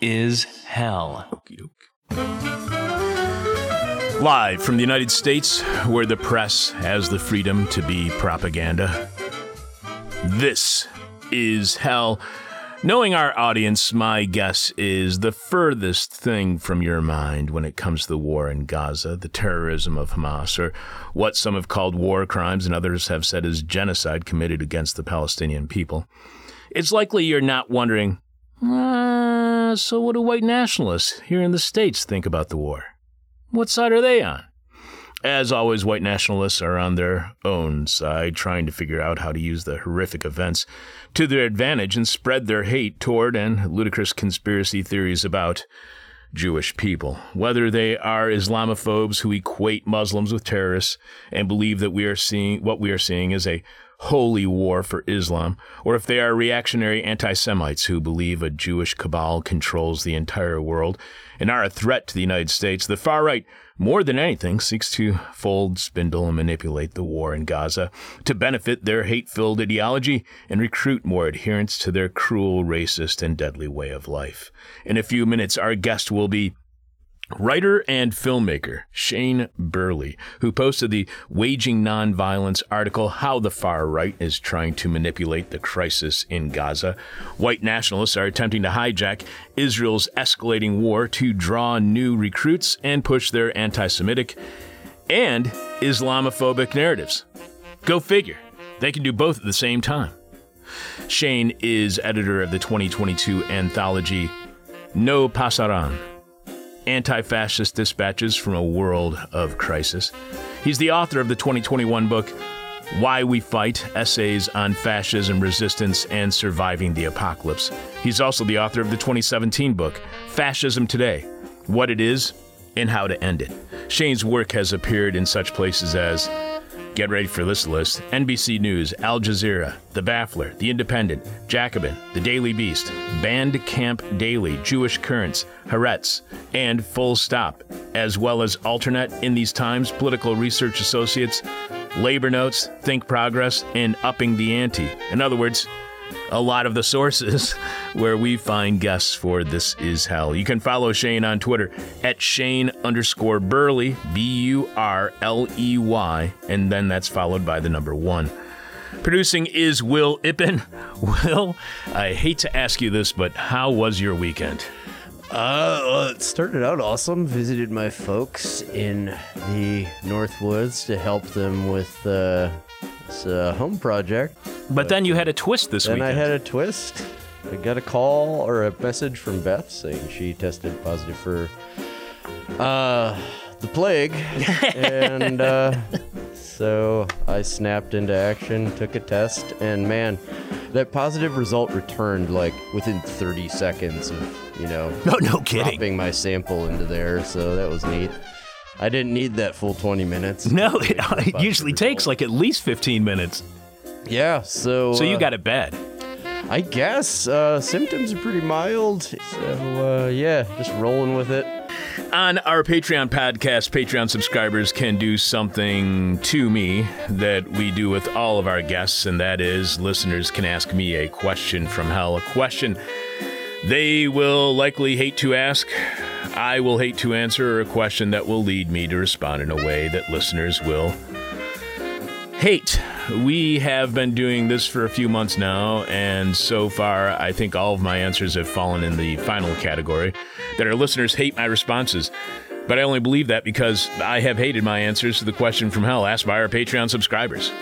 is Hell. Live from the United States, where the press has the freedom to be propaganda. This is Hell. Knowing our audience, my guess is the furthest thing from your mind when it comes to the war in Gaza, the terrorism of Hamas, or what some have called war crimes and others have said is genocide committed against the Palestinian people. It's likely you're not wondering, uh, so what do white nationalists here in the States think about the war? What side are they on? As always, white nationalists are on their own side, trying to figure out how to use the horrific events to their advantage and spread their hate toward and ludicrous conspiracy theories about Jewish people. Whether they are Islamophobes who equate Muslims with terrorists and believe that we are seeing what we are seeing is a holy war for Islam, or if they are reactionary anti Semites who believe a Jewish cabal controls the entire world and are a threat to the United States, the far right, more than anything, seeks to fold, spindle, and manipulate the war in Gaza to benefit their hate filled ideology and recruit more adherents to their cruel, racist, and deadly way of life. In a few minutes, our guest will be Writer and filmmaker Shane Burley, who posted the Waging Nonviolence article, How the Far Right is Trying to Manipulate the Crisis in Gaza. White nationalists are attempting to hijack Israel's escalating war to draw new recruits and push their anti Semitic and Islamophobic narratives. Go figure. They can do both at the same time. Shane is editor of the 2022 anthology No Pasaran Anti Fascist Dispatches from a World of Crisis. He's the author of the 2021 book, Why We Fight Essays on Fascism, Resistance, and Surviving the Apocalypse. He's also the author of the 2017 book, Fascism Today What It Is and How to End It. Shane's work has appeared in such places as Get ready for this list NBC News, Al Jazeera, The Baffler, The Independent, Jacobin, The Daily Beast, Bandcamp Daily, Jewish Currents, Haaretz, and Full Stop, as well as AlterNet in these times, Political Research Associates, Labor Notes, Think Progress, and Upping the Ante. In other words, a lot of the sources where we find guests for This Is Hell. You can follow Shane on Twitter at Shane underscore Burley, B U R L E Y, and then that's followed by the number one. Producing is Will Ippen. Will, I hate to ask you this, but how was your weekend? Uh, well, it started out awesome. Visited my folks in the North Woods to help them with uh, this a home project. But then you had a twist this Then weekend. I had a twist. I got a call or a message from Beth saying she tested positive for uh, the plague, and uh, so I snapped into action, took a test, and man, that positive result returned like within 30 seconds of you know no, no kidding. dropping my sample into there. So that was neat. I didn't need that full 20 minutes. No, it, it usually takes like at least 15 minutes. Yeah, so So you uh, got it bad. I guess uh, symptoms are pretty mild. So uh, yeah, just rolling with it. On our Patreon podcast, Patreon subscribers can do something to me that we do with all of our guests, and that is listeners can ask me a question from hell, a question they will likely hate to ask. I will hate to answer, a question that will lead me to respond in a way that listeners will hate. We have been doing this for a few months now, and so far, I think all of my answers have fallen in the final category that our listeners hate my responses. But I only believe that because I have hated my answers to the question from hell asked by our Patreon subscribers.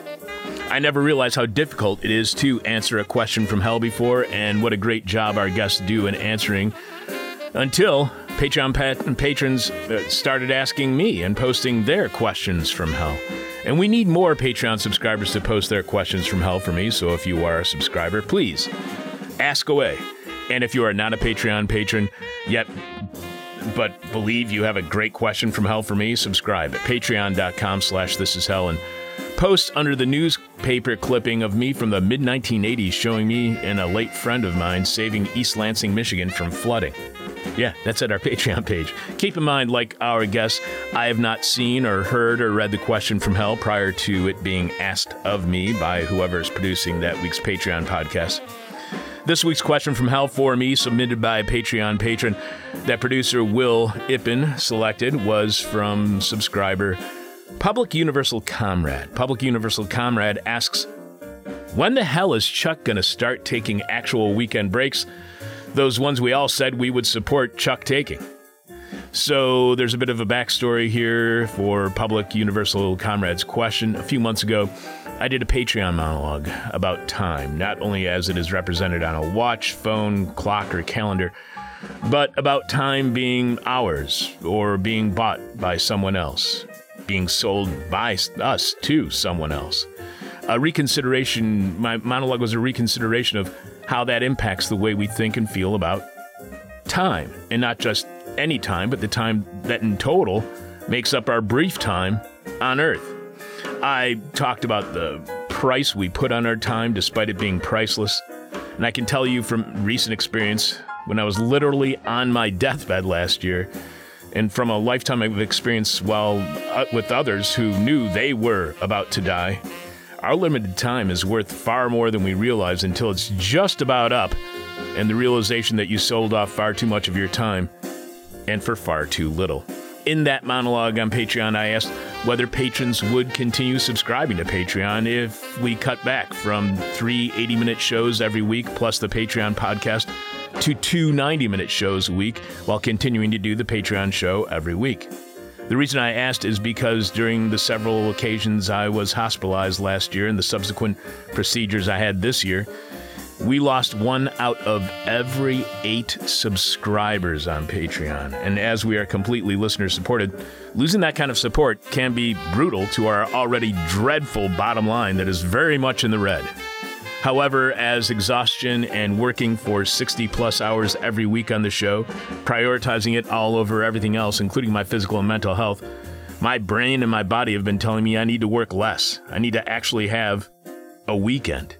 I never realized how difficult it is to answer a question from hell before, and what a great job our guests do in answering until Patreon pat- patrons uh, started asking me and posting their questions from hell. And we need more Patreon subscribers to post their questions from hell for me, so if you are a subscriber, please ask away. And if you are not a Patreon patron yet, but believe you have a great question from hell for me, subscribe at patreon.com slash this is hell and post under the newspaper clipping of me from the mid 1980s showing me and a late friend of mine saving East Lansing, Michigan from flooding. Yeah, that's at our Patreon page. Keep in mind, like our guests, I have not seen or heard or read the question from hell prior to it being asked of me by whoever is producing that week's Patreon podcast. This week's question from Hell for me, submitted by a Patreon patron that producer Will Ippen selected, was from subscriber Public Universal Comrade. Public Universal Comrade asks, When the hell is Chuck going to start taking actual weekend breaks? Those ones we all said we would support Chuck taking. So there's a bit of a backstory here for Public Universal Comrade's question. A few months ago, I did a Patreon monologue about time, not only as it is represented on a watch, phone, clock, or calendar, but about time being ours or being bought by someone else, being sold by us to someone else. A reconsideration, my monologue was a reconsideration of how that impacts the way we think and feel about time, and not just any time, but the time that in total makes up our brief time on Earth. I talked about the price we put on our time despite it being priceless. And I can tell you from recent experience, when I was literally on my deathbed last year, and from a lifetime of experience while uh, with others who knew they were about to die, our limited time is worth far more than we realize until it's just about up, and the realization that you sold off far too much of your time and for far too little. In that monologue on Patreon, I asked whether patrons would continue subscribing to Patreon if we cut back from three 80 minute shows every week plus the Patreon podcast to two 90 minute shows a week while continuing to do the Patreon show every week. The reason I asked is because during the several occasions I was hospitalized last year and the subsequent procedures I had this year, we lost one out of every eight subscribers on Patreon. And as we are completely listener supported, losing that kind of support can be brutal to our already dreadful bottom line that is very much in the red. However, as exhaustion and working for 60 plus hours every week on the show, prioritizing it all over everything else, including my physical and mental health, my brain and my body have been telling me I need to work less. I need to actually have a weekend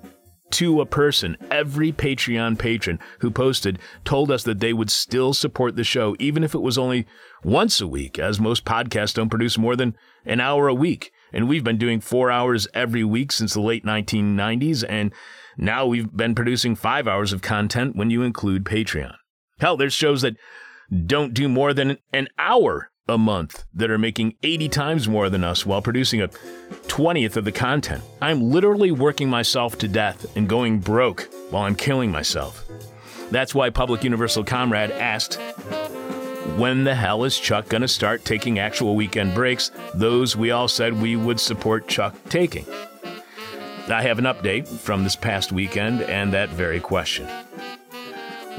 to a person. Every Patreon patron who posted told us that they would still support the show, even if it was only once a week, as most podcasts don't produce more than an hour a week. And we've been doing four hours every week since the late 1990s, and now we've been producing five hours of content when you include Patreon. Hell, there's shows that don't do more than an hour a month that are making 80 times more than us while producing a 20th of the content. I'm literally working myself to death and going broke while I'm killing myself. That's why Public Universal Comrade asked, when the hell is Chuck going to start taking actual weekend breaks? Those we all said we would support Chuck taking. I have an update from this past weekend and that very question.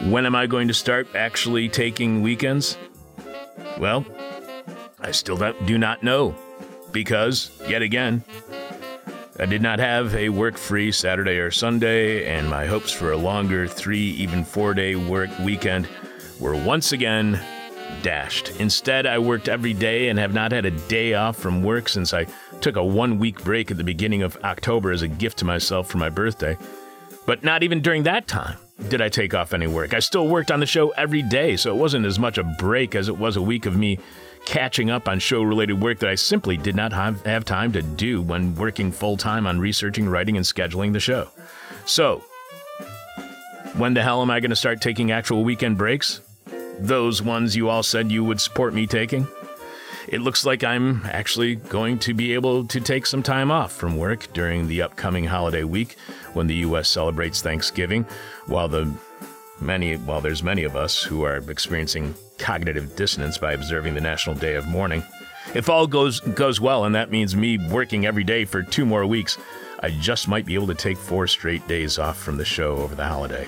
When am I going to start actually taking weekends? Well, I still do not know because, yet again, I did not have a work free Saturday or Sunday, and my hopes for a longer three, even four day work weekend were once again dashed. Instead, I worked every day and have not had a day off from work since I took a one week break at the beginning of October as a gift to myself for my birthday. But not even during that time did I take off any work. I still worked on the show every day, so it wasn't as much a break as it was a week of me catching up on show related work that I simply did not have, time to do when working full time on researching, writing, and scheduling the show. So, when the hell am I going to start taking actual weekend breaks? Those ones you all said you would support me taking? It looks like I'm actually going to be able to take some time off from work during the upcoming holiday week when the US celebrates Thanksgiving, while the many while there's many of us who are experiencing cognitive dissonance by observing the National Day of Mourning. If all goes goes well, and that means me working every day for two more weeks, I just might be able to take four straight days off from the show over the holiday.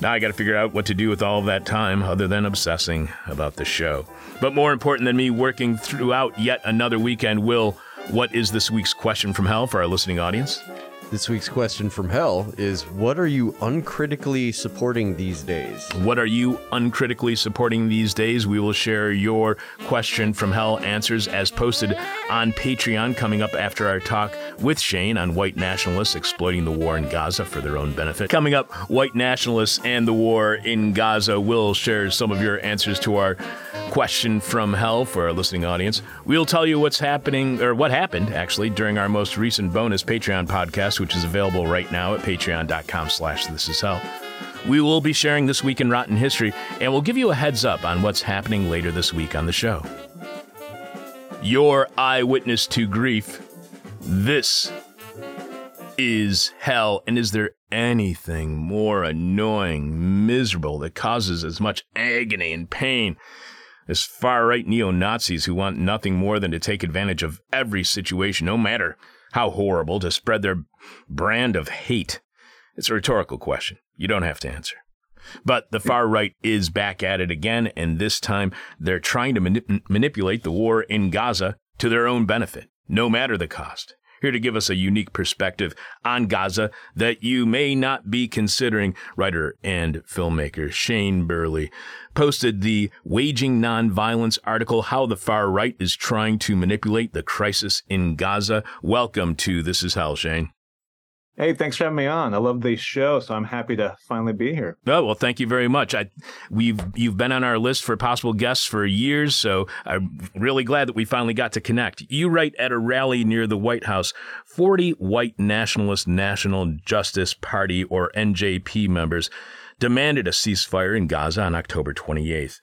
Now I got to figure out what to do with all of that time other than obsessing about the show. But more important than me working throughout yet another weekend, Will, what is this week's question from hell for our listening audience? This week's question from hell is What are you uncritically supporting these days? What are you uncritically supporting these days? We will share your question from hell answers as posted on Patreon coming up after our talk with Shane on white nationalists exploiting the war in Gaza for their own benefit. Coming up, white nationalists and the war in Gaza will share some of your answers to our question from hell for our listening audience. We'll tell you what's happening, or what happened, actually, during our most recent bonus Patreon podcast, which is available right now at patreon.com slash this is hell. We will be sharing this week in Rotten History, and we'll give you a heads up on what's happening later this week on the show. Your eyewitness to grief. This is hell. And is there anything more annoying, miserable, that causes as much agony and pain as far right neo Nazis who want nothing more than to take advantage of every situation, no matter how horrible, to spread their brand of hate? It's a rhetorical question. You don't have to answer. But the far right is back at it again, and this time they're trying to manip- manipulate the war in Gaza to their own benefit, no matter the cost here to give us a unique perspective on Gaza that you may not be considering. Writer and filmmaker Shane Burley posted the Waging Nonviolence article, How the Far Right is Trying to Manipulate the Crisis in Gaza. Welcome to This Is Hell, Shane. Hey, thanks for having me on. I love the show, so I'm happy to finally be here. Oh well, thank you very much. I, we've you've been on our list for possible guests for years, so I'm really glad that we finally got to connect. You write at a rally near the White House, 40 white nationalist National Justice Party or NJP members demanded a ceasefire in Gaza on October 28th.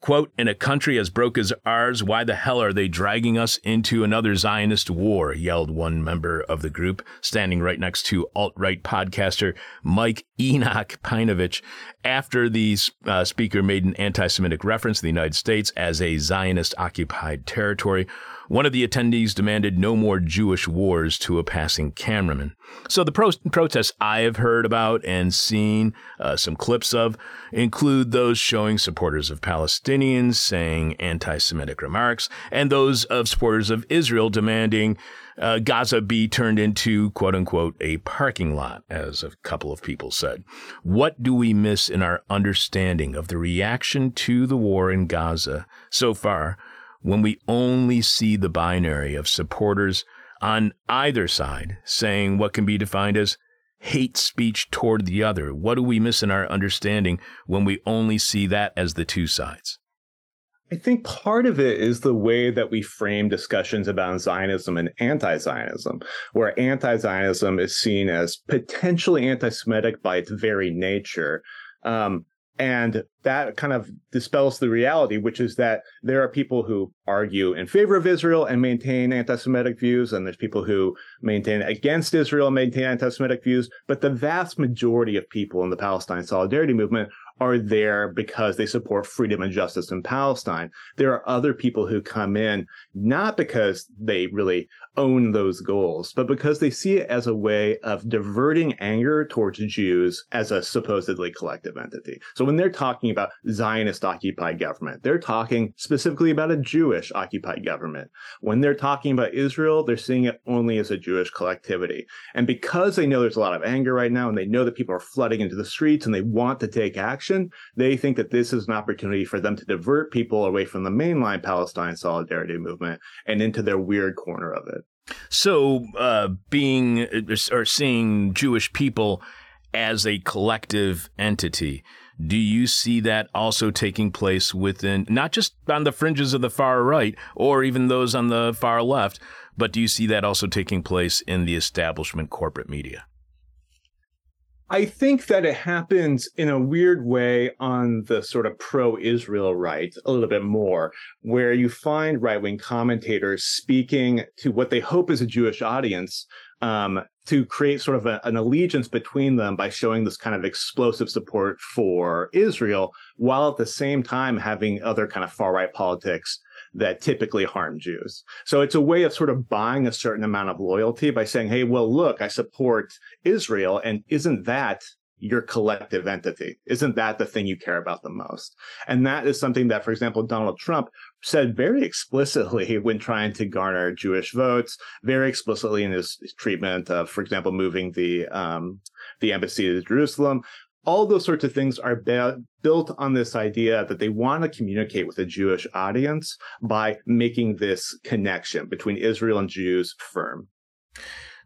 Quote, in a country as broke as ours, why the hell are they dragging us into another Zionist war? yelled one member of the group, standing right next to alt right podcaster Mike Enoch Peinovich, after the uh, speaker made an anti Semitic reference to the United States as a Zionist occupied territory. One of the attendees demanded no more Jewish wars to a passing cameraman. So the pro- protests I have heard about and seen uh, some clips of include those showing supporters of Palestinians saying anti Semitic remarks, and those of supporters of Israel demanding uh, Gaza be turned into quote unquote a parking lot, as a couple of people said. What do we miss in our understanding of the reaction to the war in Gaza so far? When we only see the binary of supporters on either side saying what can be defined as hate speech toward the other? What do we miss in our understanding when we only see that as the two sides? I think part of it is the way that we frame discussions about Zionism and anti Zionism, where anti Zionism is seen as potentially anti Semitic by its very nature. Um, and that kind of dispels the reality, which is that there are people who argue in favor of Israel and maintain anti Semitic views, and there's people who maintain against Israel and maintain anti Semitic views. But the vast majority of people in the Palestine Solidarity Movement are there because they support freedom and justice in Palestine. There are other people who come in not because they really own those goals, but because they see it as a way of diverting anger towards Jews as a supposedly collective entity. So when they're talking about Zionist occupied government, they're talking specifically about a Jewish occupied government. When they're talking about Israel, they're seeing it only as a Jewish collectivity. And because they know there's a lot of anger right now and they know that people are flooding into the streets and they want to take action, they think that this is an opportunity for them to divert people away from the mainline Palestine solidarity movement and into their weird corner of it. So, uh, being or seeing Jewish people as a collective entity, do you see that also taking place within not just on the fringes of the far right or even those on the far left, but do you see that also taking place in the establishment corporate media? I think that it happens in a weird way on the sort of pro Israel right a little bit more, where you find right wing commentators speaking to what they hope is a Jewish audience um, to create sort of a, an allegiance between them by showing this kind of explosive support for Israel, while at the same time having other kind of far right politics that typically harm Jews. So it's a way of sort of buying a certain amount of loyalty by saying, hey, well, look, I support Israel. And isn't that your collective entity? Isn't that the thing you care about the most? And that is something that, for example, Donald Trump said very explicitly when trying to garner Jewish votes, very explicitly in his, treatment of, for example, moving the um, the embassy to Jerusalem, all those sorts of things are be- built on this idea that they want to communicate with a Jewish audience by making this connection between Israel and Jews firm.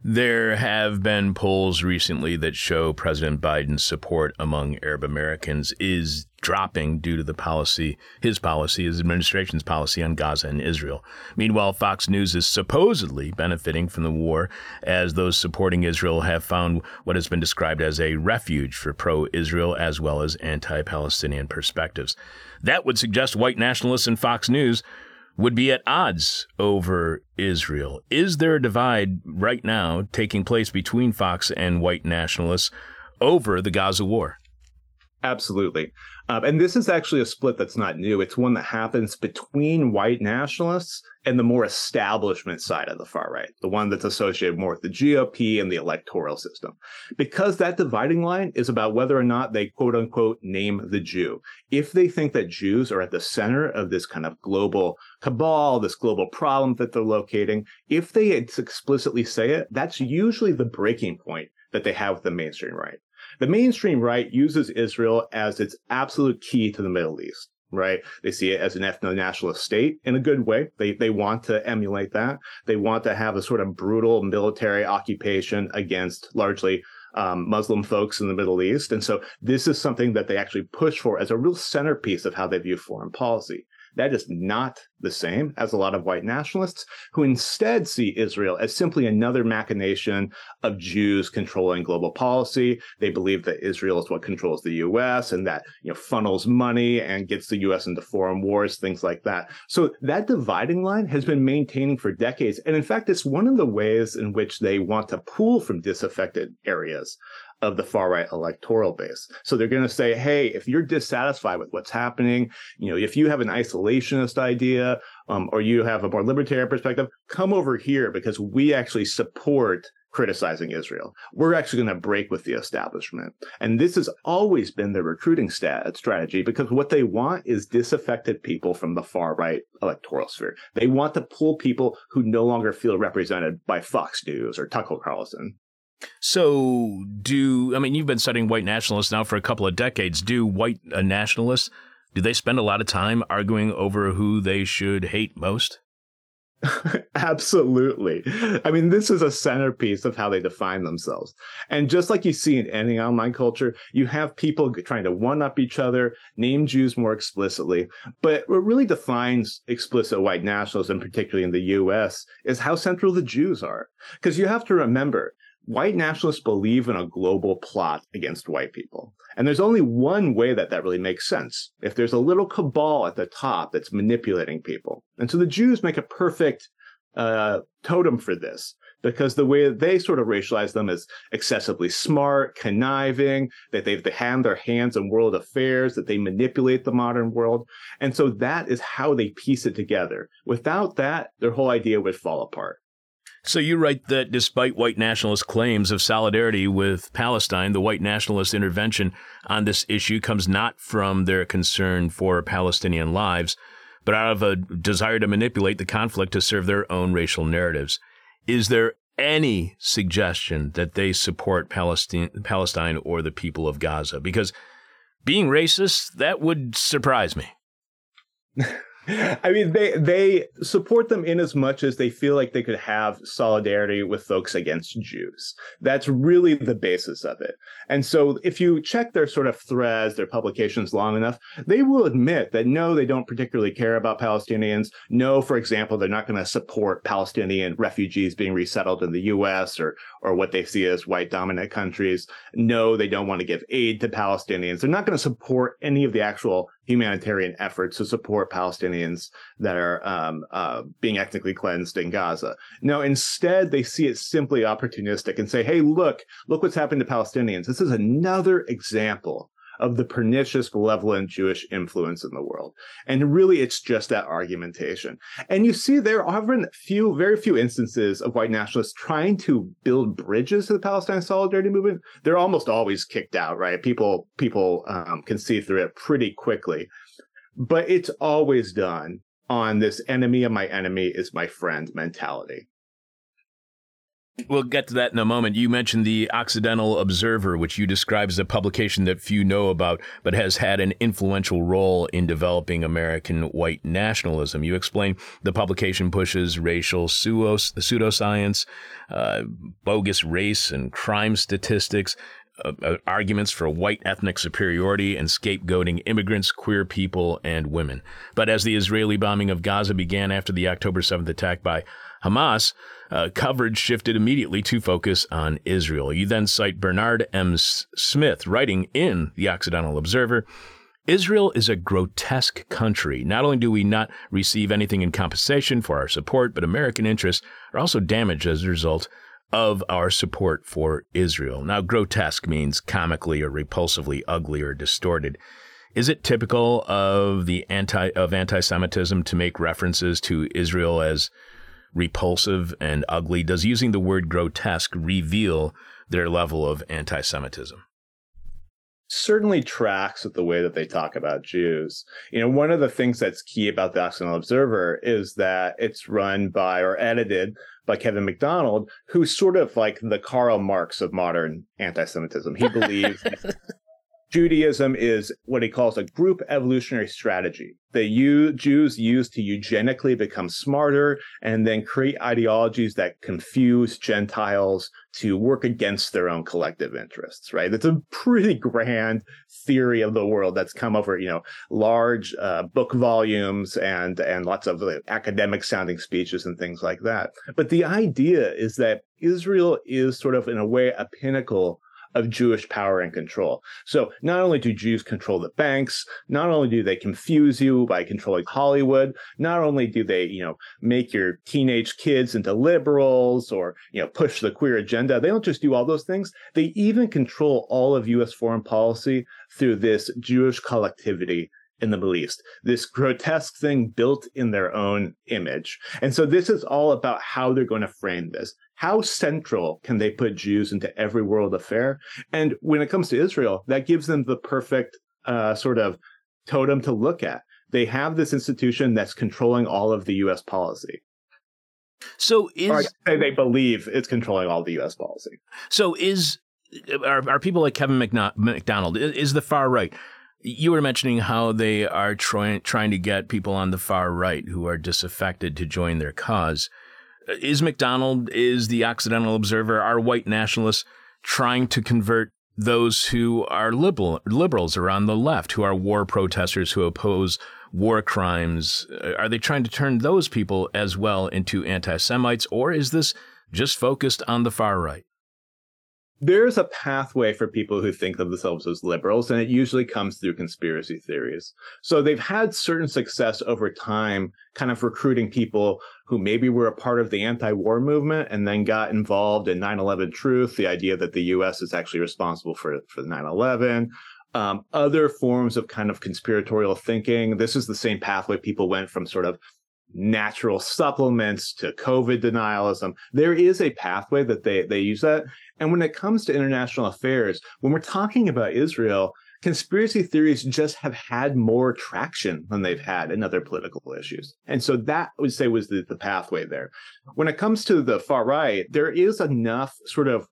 There have been polls recently that show President Biden's support among Arab Americans is dropping due to the policy, his policy, his administration's policy on Gaza and Israel. Meanwhile, Fox News is supposedly benefiting from the war as those supporting Israel have found what has been described as a refuge for pro Israel as well as anti Palestinian perspectives. That would suggest white nationalists and Fox News would be at odds over Israel. Is there a divide right now taking place between Fox and white nationalists over the Gaza war? Absolutely. Um, and this is actually a split that's not new. It's one that happens between white nationalists and the more establishment side of the far right, the one that's associated more with the GOP and the electoral system. Because that dividing line is about whether or not they quote unquote name the Jew. If they think that Jews are at the center of this kind of global cabal, this global problem that they're locating, if they explicitly say it, that's usually the breaking point that they have with the mainstream right. The mainstream right uses Israel as its absolute key to the Middle East right? They see it as an ethno-nationalist state in a good way. They they want to emulate that. They want to have a sort of brutal military occupation against largely um, Muslim folks in the Middle East. And so this is something that they actually push for as a real centerpiece of how they view foreign policy. That is not the same as a lot of white nationalists who instead see Israel as simply another machination of Jews controlling global policy. They believe that Israel is what controls the US and that, you know, funnels money and gets the US into foreign wars, things like that. So that dividing line has been maintaining for decades. And in fact, it's one of the ways in which they want to pull from disaffected areas of the far right electoral base. So they're going to say, hey, if you're dissatisfied with what's happening, you know, if you have an isolationist idea um, or you have a more libertarian perspective, come over here because we actually support criticizing Israel. We're actually going to break with the establishment. And this has always been their recruiting stat- strategy because what they want is disaffected people from the far right electoral sphere. They want to pull people who no longer feel represented by Fox News or Tucker Carlson. So, do I mean you've been studying white nationalists now for a couple of decades? Do white uh, nationalists do they spend a lot of time arguing over who they should hate most? Absolutely. I mean, this is a centerpiece of how they define themselves. And just like you see in any online culture, you have people trying to one up each other, name Jews more explicitly. But what really defines explicit white nationalism, particularly in the US, is how central the Jews are. Because you have to remember, white nationalists believe in a global plot against white people. And there's only one way that that really makes sense. If there's a little cabal at the top that's manipulating people. And so the Jews make a perfect uh, totem for this because the way they sort of racialize them is excessively smart, conniving, that they've hand their hands in world affairs, that they manipulate the modern world. And so that is how they piece it together. Without that, their whole idea would fall apart. So you write that despite white nationalist claims of solidarity with Palestine, the white nationalist intervention on this issue comes not from their concern for Palestinian lives, but out of a desire to manipulate the conflict to serve their own racial narratives. Is there any suggestion that they support Palestine, Palestine or the people of Gaza? Because being racist, that would surprise me. I mean, they they support them in as much as they feel like they could have solidarity with folks against Jews. That's really the basis of it. And so, if you check their sort of threads, their publications long enough, they will admit that no, they don't particularly care about Palestinians. No, for example, they're not going to support Palestinian refugees being resettled in the U.S. or or what they see as white dominant countries. No, they don't want to give aid to Palestinians. They're not going to support any of the actual humanitarian efforts to support Palestinians that are um, uh, being ethnically cleansed in Gaza. No, instead, they see it simply opportunistic and say, hey, look, look what's happened to Palestinians. This is another example of the pernicious, malevolent Jewish influence in the world. And really, it's just that argumentation. And you see there are few, very few instances of white nationalists trying to build bridges to the Palestine solidarity movement. They're almost always kicked out, right? People, people um, can see through it pretty quickly. But it's always done on this enemy of my enemy is my friend mentality. We'll get to that in a moment. You mentioned the Occidental Observer, which you describe as a publication that few know about, but has had an influential role in developing American white nationalism. You explain the publication pushes racial pseudoscience, uh, bogus race and crime statistics, uh, uh, arguments for white ethnic superiority and scapegoating immigrants, queer people, and women. But as the Israeli bombing of Gaza began after the October 7th attack by Hamas, uh, coverage shifted immediately to focus on Israel. You then cite Bernard M. Smith, writing in the Occidental Observer. Israel is a grotesque country. Not only do we not receive anything in compensation for our support, but American interests are also damaged as a result of our support for Israel. Now, grotesque means comically or repulsively ugly or distorted. Is it typical of the anti of anti-Semitism to make references to Israel as repulsive and ugly? Does using the word grotesque reveal their level of anti Semitism? Certainly tracks with the way that they talk about Jews. You know, one of the things that's key about the Occidental Observer is that it's run by or edited by Kevin MacDonald, who's sort of like the Karl Marx of modern anti Semitism. He believes Judaism is what he calls a group evolutionary strategy. The Jews use to eugenically become smarter and then create ideologies that confuse Gentiles to work against their own collective interests, right? That's a pretty grand theory of the world that's come over, you know, large uh, book volumes and, and lots of like, academic sounding speeches and things like that. But the idea is that Israel is sort of, in a way, a pinnacle of Jewish power and control. So not only do Jews control the banks, not only do they confuse you by controlling Hollywood, not only do they, you know, make your teenage kids into liberals or, you know, push the queer agenda, they don't just do all those things. They even control all of US foreign policy through this Jewish collectivity in the Middle East, this grotesque thing built in their own image. And so this is all about how they're going to frame this how central can they put Jews into every world affair? And when it comes to Israel, that gives them the perfect uh, sort of totem to look at. They have this institution that's controlling all of the U.S. policy. So is they believe it's controlling all the U.S. policy. So is are, are people like Kevin MacDonald is the far right? You were mentioning how they are trying trying to get people on the far right who are disaffected to join their cause. Uh, is MacDonald, is the Occidental Observer, are white nationalists trying to convert those who are liberal, liberals or on the left, who are war protesters, who oppose war crimes? Uh, are they trying to turn those people as well into anti Semites, or is this just focused on the far right? There's a pathway for people who think of themselves as liberals, and it usually comes through conspiracy theories. So they've had certain success over time, kind of recruiting people who maybe were a part of the anti war movement and then got involved in 9 11 truth, the idea that the US is actually responsible for, for 9 11. Um, other forms of kind of conspiratorial thinking. This is the same pathway people went from sort of natural supplements to COVID denialism. There is a pathway that they, they use that. And when it comes to international affairs, when we're talking about Israel, conspiracy theories just have had more traction than they've had in other political issues. And so that I would say was the, the pathway there. When it comes to the far right, there is enough sort of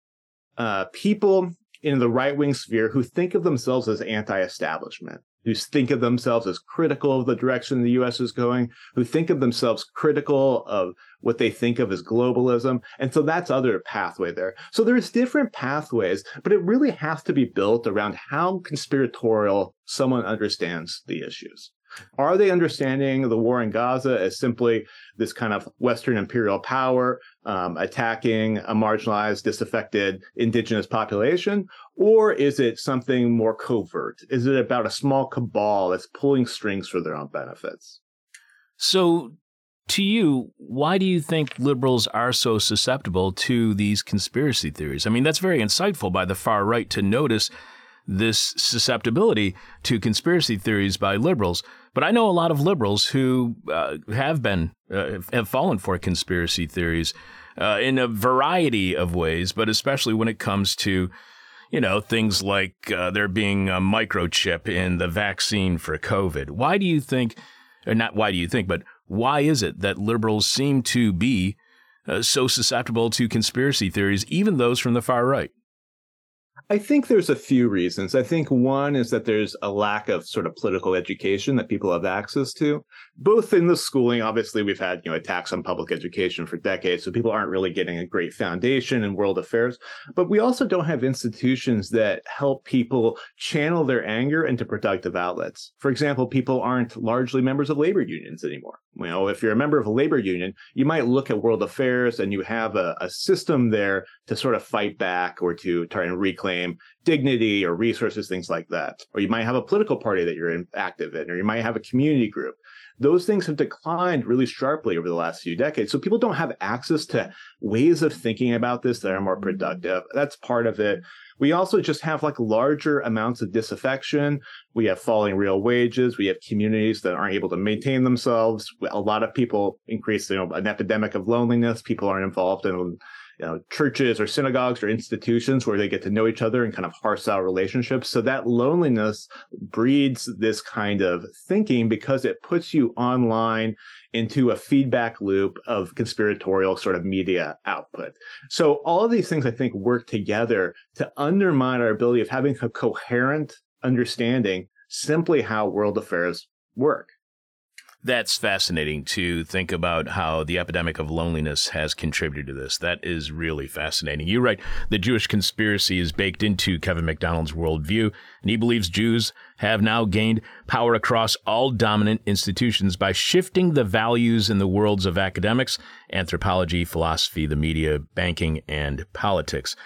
uh, people in the right wing sphere who think of themselves as anti establishment who think of themselves as critical of the direction the US is going, who think of themselves critical of what they think of as globalism. And so that's other pathway there. So there's different pathways, but it really has to be built around how conspiratorial someone understands the issues. Are they understanding the war in Gaza as simply this kind of Western imperial power um, attacking a marginalized, disaffected indigenous population? Or is it something more covert? Is it about a small cabal that's pulling strings for their own benefits? So, to you, why do you think liberals are so susceptible to these conspiracy theories? I mean, that's very insightful by the far right to notice this susceptibility to conspiracy theories by liberals. But I know a lot of liberals who uh, have been uh, have fallen for conspiracy theories uh, in a variety of ways, but especially when it comes to you know things like uh, there being a microchip in the vaccine for COVID. Why do you think, or not? Why do you think, but why is it that liberals seem to be uh, so susceptible to conspiracy theories, even those from the far right? I think there's a few reasons. I think one is that there's a lack of sort of political education that people have access to, both in the schooling. Obviously, we've had you know attacks on public education for decades, so people aren't really getting a great foundation in world affairs. But we also don't have institutions that help people channel their anger into productive outlets. For example, people aren't largely members of labor unions anymore. You know, if you're a member of a labor union, you might look at world affairs and you have a, a system there to sort of fight back or to try and reclaim dignity or resources, things like that. Or you might have a political party that you're in, active in, or you might have a community group. Those things have declined really sharply over the last few decades. So people don't have access to ways of thinking about this that are more mm-hmm. productive. That's part of it. We also just have like larger amounts of disaffection. We have falling real wages. We have communities that aren't able to maintain themselves. A lot of people increase, you know, an epidemic of loneliness. People aren't involved in you know, churches or synagogues or institutions where they get to know each other and kind of parse out relationships. So that loneliness breeds this kind of thinking because it puts you online into a feedback loop of conspiratorial sort of media output. So all of these things I think work together to undermine our ability of having a coherent understanding simply how world affairs work that's fascinating to think about how the epidemic of loneliness has contributed to this. That is really fascinating. You write the Jewish conspiracy is baked into Kevin MacDonald's worldview, and he believes Jews have now gained power across all dominant institutions by shifting the values in the worlds of academics, anthropology, philosophy, the media, banking, and politics.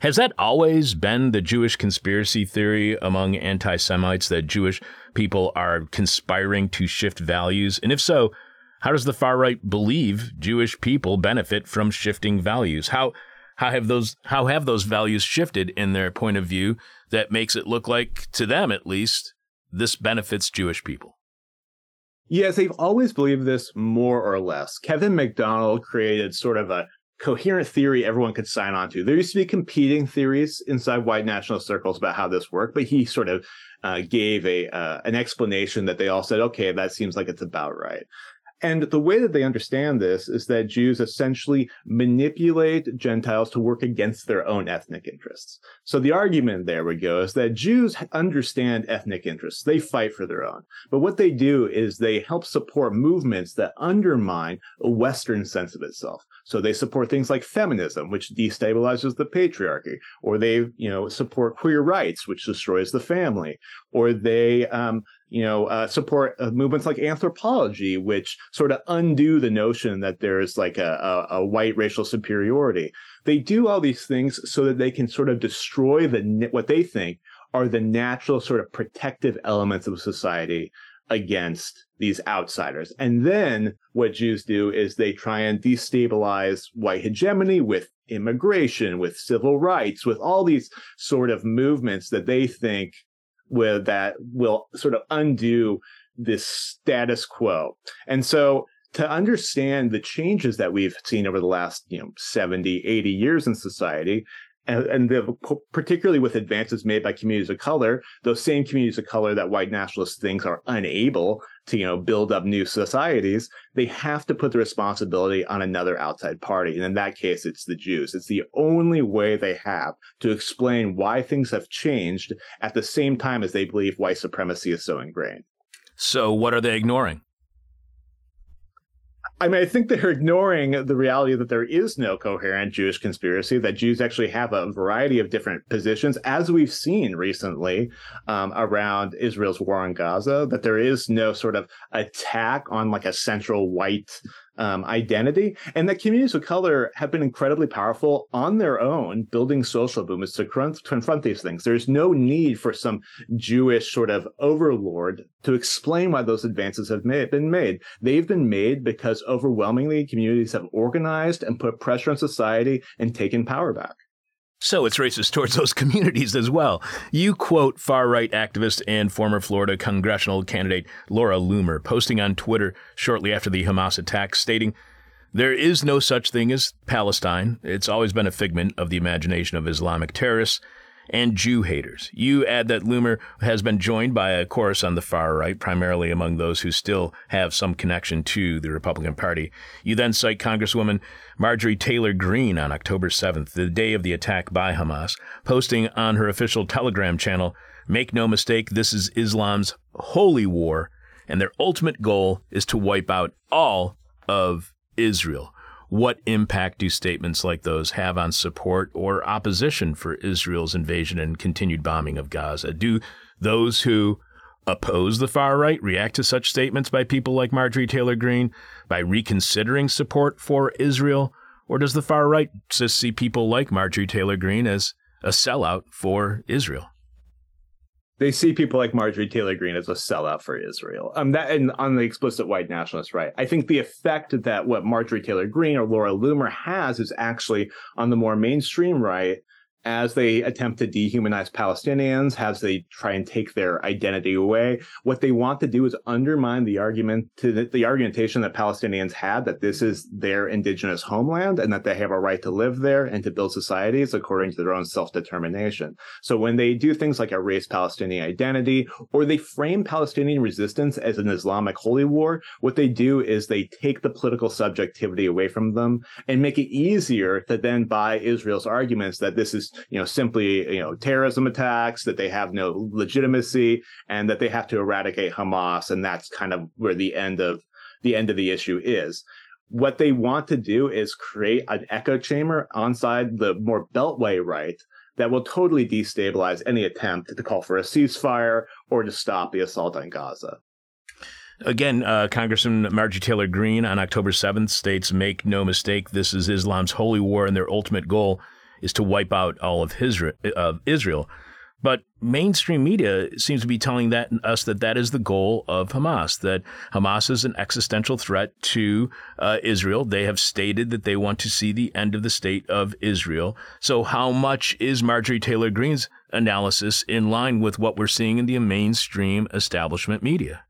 Has that always been the Jewish conspiracy theory among anti Semites that Jewish people are conspiring to shift values? And if so, how does the far right believe Jewish people benefit from shifting values? How how have those how have those values shifted in their point of view that makes it look like to them at least this benefits Jewish people? Yes, they've always believed this more or less. Kevin MacDonald created sort of a coherent theory everyone could sign on to. There used to be competing theories inside white national circles about how this worked, but he sort of uh, gave a uh, an explanation that they all said, okay, that seems like it's about right. And the way that they understand this is that Jews essentially manipulate Gentiles to work against their own ethnic interests. So the argument there would go is that Jews understand ethnic interests. They fight for their own. But what they do is they help support movements that undermine a Western sense of itself. So they support things like feminism, which destabilizes the patriarchy, or they, you know, support queer rights, which destroys the family, or they, um, you know, uh, support uh, movements like anthropology, which sort of undo the notion that there's like a, a, a, white racial superiority. They do all these things so that they can sort of destroy the what they think are the natural sort of protective elements of society against these outsiders. And then what Jews do is they try and destabilize white hegemony with immigration, with civil rights, with all these sort of movements that they think with that will sort of undo this status quo. And so to understand the changes that we've seen over the last, you know, 70, 80 years in society, and, and the, particularly with advances made by communities of color, those same communities of color that white nationalists think are unable to, you know, build up new societies, they have to put the responsibility on another outside party. And in that case, it's the Jews. It's the only way they have to explain why things have changed at the same time as they believe white supremacy is so ingrained. So, what are they ignoring? I mean, I think they're ignoring the reality that there is no coherent Jewish conspiracy, that Jews actually have a variety of different positions, as we've seen recently um, around Israel's war on Gaza, that there is no sort of attack on like a central white um, identity, and that communities of color have been incredibly powerful on their own, building social movements to confront, these things. There's no need for some Jewish sort of overlord to explain why those advances have made, been made. They've been made because overwhelmingly communities have organized and put pressure on society and taken power back. So it's racist towards those communities as well. You quote far right activist and former Florida congressional candidate Laura Loomer, posting on Twitter shortly after the Hamas attack, stating, There is no such thing as Palestine. It's always been a figment of the imagination of Islamic terrorists. And Jew haters. You add that Loomer has been joined by a chorus on the far right, primarily among those who still have some connection to the Republican Party. You then cite Congresswoman Marjorie Taylor Greene on October 7th, the day of the attack by Hamas, posting on her official Telegram channel, Make no mistake, this is Islam's holy war, and their ultimate goal is to wipe out all of Israel. What impact do statements like those have on support or opposition for Israel's invasion and continued bombing of Gaza? Do those who oppose the far right react to such statements by people like Marjorie Taylor Greene by reconsidering support for Israel? Or does the far right just see people like Marjorie Taylor Greene as a sellout for Israel? They see people like Marjorie Taylor Greene as a sellout for Israel. Um, that and on the explicit white nationalist right, I think the effect that what Marjorie Taylor Greene or Laura Loomer has is actually on the more mainstream right as they attempt to dehumanize Palestinians, as they try and take their identity away, what they want to do is undermine the argument to the, the, argumentation that Palestinians had that this is their indigenous homeland and that they have a right to live there and to build societies according to their own self-determination. So when they do things like erase Palestinian identity or they frame Palestinian resistance as an Islamic holy war, what they do is they take the political subjectivity away from them and make it easier to then buy Israel's arguments that this is you know, simply, you know, terrorism attacks, that they have no legitimacy and that they have to eradicate Hamas. And that's kind of where the end of the end of the issue is. What they want to do is create an echo chamber onside the more beltway right that will totally destabilize any attempt to call for a ceasefire or to stop the assault on Gaza. Again, uh, Congressman Marjorie Taylor Greene on October 7th states, Make no mistake, this is Islam's holy war, and their ultimate goal is to wipe out all of Israel. But mainstream media seems to be telling that us that that is the goal of Hamas. That Hamas is an existential threat to uh, Israel. They have stated that they want to see the end of the state of Israel. So, how much is Marjorie Taylor Greene's analysis in line with what we're seeing in the mainstream establishment media?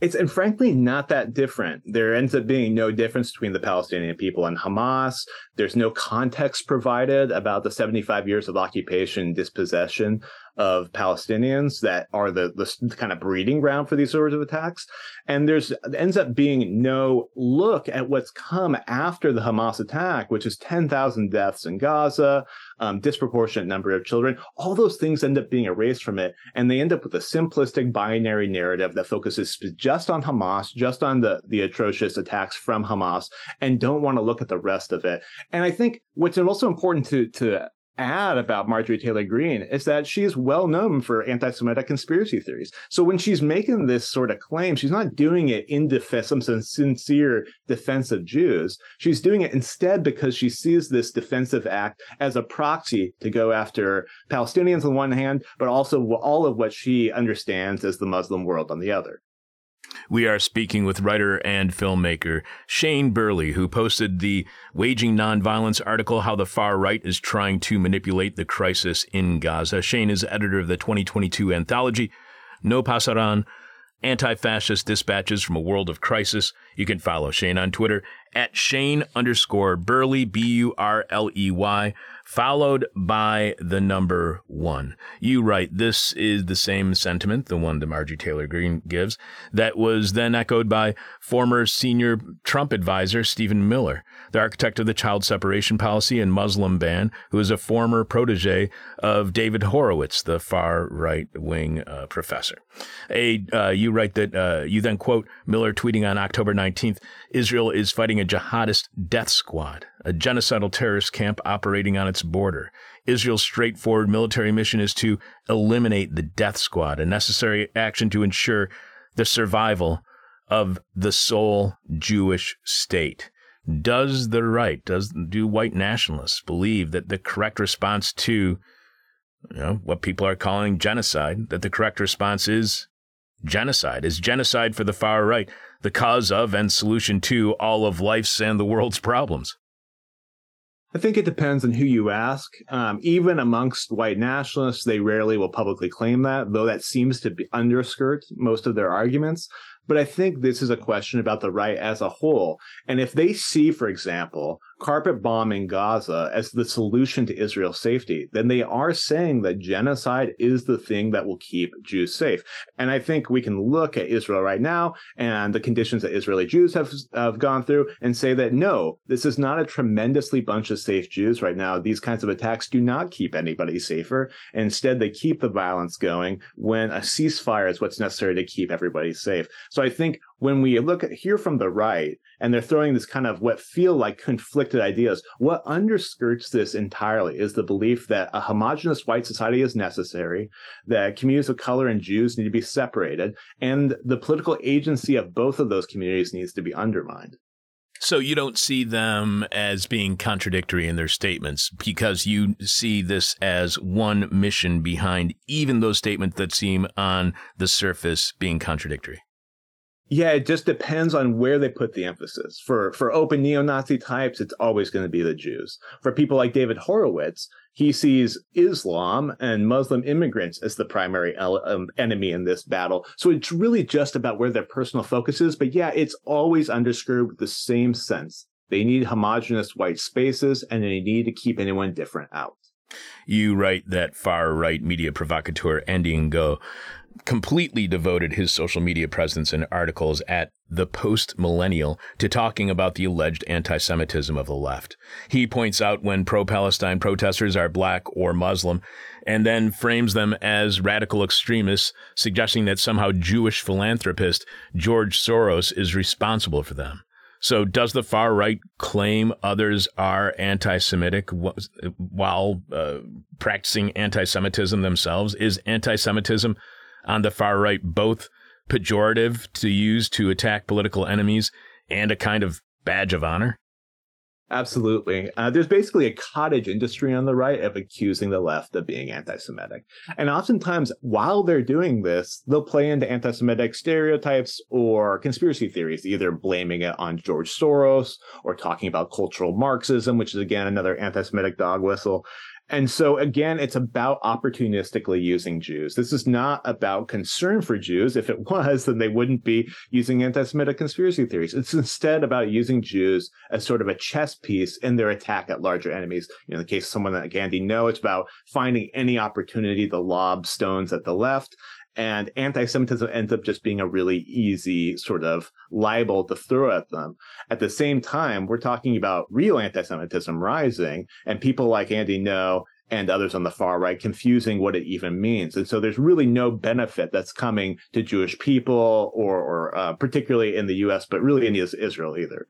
It's and frankly not that different. There ends up being no difference between the Palestinian people and Hamas. There's no context provided about the 75 years of occupation, dispossession of Palestinians that are the, the kind of breeding ground for these sorts of attacks. And there's ends up being no look at what's come after the Hamas attack, which is 10,000 deaths in Gaza, um, disproportionate number of children. All those things end up being erased from it, and they end up with a simplistic binary narrative that focuses just on Hamas, just on the the atrocious attacks from Hamas, and don't want to look at the rest of it. And I think what's also important to to add about Marjorie Taylor Greene is that she is well known for anti Semitic conspiracy theories. So when she's making this sort of claim, she's not doing it in defense, some sincere defense of Jews. She's doing it instead because she sees this defensive act as a proxy to go after Palestinians on one hand, but also all of what she understands as the Muslim world on the other. We are speaking with writer and filmmaker Shane Burley, who posted the Waging Nonviolence article, How the Far Right is Trying to Manipulate the Crisis in Gaza. Shane is editor of the 2022 anthology, No Pasaran Anti Fascist Dispatches from a World of Crisis. You can follow Shane on Twitter at Shane underscore Burley, B U R L E Y followed by the number one. You write, this is the same sentiment, the one that Margie Taylor Greene gives, that was then echoed by former senior Trump advisor Stephen Miller, the architect of the child separation policy and Muslim ban, who is a former protege of David Horowitz, the far right wing uh, professor. A, uh, you write that, uh, you then quote Miller tweeting on October 19th Israel is fighting a jihadist death squad a genocidal terrorist camp operating on its border. Israel's straightforward military mission is to eliminate the death squad, a necessary action to ensure the survival of the sole Jewish state. Does the right, does do white nationalists believe that the correct response to you know, what people are calling genocide, that the correct response is genocide? Is genocide for the far right the cause of and solution to all of life's and the world's problems? I think it depends on who you ask. Um, even amongst white nationalists, they rarely will publicly claim that, though that seems to be underskirt most of their arguments. But I think this is a question about the right as a whole. And if they see, for example, carpet bombing Gaza as the solution to Israel's safety, then they are saying that genocide is the thing that will keep Jews safe. And I think we can look at Israel right now and the conditions that Israeli Jews have, have gone through and say that no, this is not a tremendously bunch of safe Jews right now. These kinds of attacks do not keep anybody safer. Instead, they keep the violence going when a ceasefire is what's necessary to keep everybody safe. So I think when we look at here from the right and they're throwing this kind of what feel like conflicted ideas, what underskirts this entirely is the belief that a homogenous white society is necessary, that communities of color and Jews need to be separated, and the political agency of both of those communities needs to be undermined. So you don't see them as being contradictory in their statements because you see this as one mission behind even those statements that seem on the surface being contradictory. Yeah, it just depends on where they put the emphasis. For for open neo-Nazi types, it's always going to be the Jews. For people like David Horowitz, he sees Islam and Muslim immigrants as the primary um, enemy in this battle. So it's really just about where their personal focus is. But yeah, it's always underscored with the same sense. They need homogenous white spaces and they need to keep anyone different out. You write that far right media provocateur Andy Ngo completely devoted his social media presence and articles at the post millennial to talking about the alleged anti Semitism of the left. He points out when pro Palestine protesters are black or Muslim and then frames them as radical extremists, suggesting that somehow Jewish philanthropist George Soros is responsible for them. So, does the far right claim others are anti Semitic while uh, practicing anti Semitism themselves? Is anti Semitism on the far right both pejorative to use to attack political enemies and a kind of badge of honor? Absolutely. Uh, there's basically a cottage industry on the right of accusing the left of being anti Semitic. And oftentimes, while they're doing this, they'll play into anti Semitic stereotypes or conspiracy theories, either blaming it on George Soros or talking about cultural Marxism, which is again another anti Semitic dog whistle. And so again, it's about opportunistically using Jews. This is not about concern for Jews. If it was, then they wouldn't be using anti-Semitic conspiracy theories. It's instead about using Jews as sort of a chess piece in their attack at larger enemies. You know, in the case of someone like Andy Ngo, it's about finding any opportunity to lob stones at the left and anti-Semitism ends up just being a really easy sort of libel to throw at them. At the same time, we're talking about real anti-Semitism rising, and people like Andy Ngo and others on the far right confusing what it even means. And so there's really no benefit that's coming to Jewish people or, or uh, particularly in the U.S., but really in Israel either.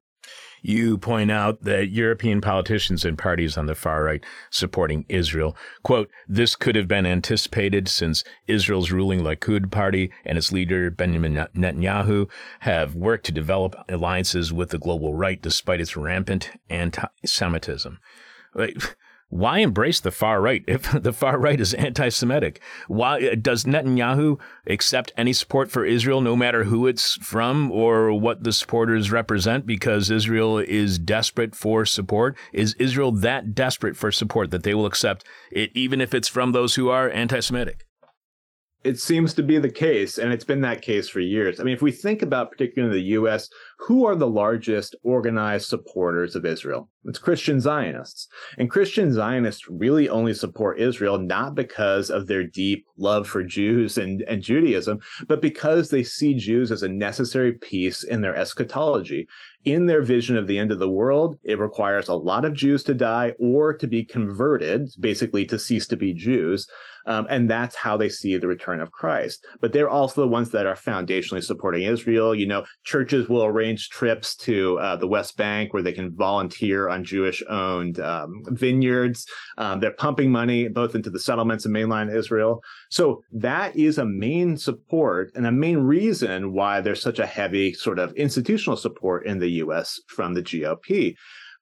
You point out that European politicians and parties on the far right supporting Israel, quote, this could have been anticipated since Israel's ruling Likud party and its leader Benjamin Netanyahu have worked to develop alliances with the global right despite its rampant anti-Semitism. Like, why embrace the far right if the far right is anti-Semitic? Why uh, does Netanyahu accept any support for Israel, no matter who it's from or what the supporters represent, because Israel is desperate for support? Is Israel that desperate for support that they will accept it, even if it's from those who are anti-Semitic? It seems to be the case, and it's been that case for years. I mean, if we think about particularly in the U.S., who are the largest organized supporters of Israel? It's Christian Zionists. And Christian Zionists really only support Israel not because of their deep love for Jews and, and Judaism, but because they see Jews as a necessary piece in their eschatology. In their vision of the end of the world, it requires a lot of Jews to die or to be converted, basically to cease to be Jews. Um, and that's how they see the return of Christ. But they're also the ones that are foundationally supporting Israel. You know, churches will arrange trips to uh, the West Bank where they can volunteer on Jewish owned um, vineyards. Um, they're pumping money both into the settlements in mainland Israel. So that is a main support and a main reason why there's such a heavy sort of institutional support in the US from the GOP.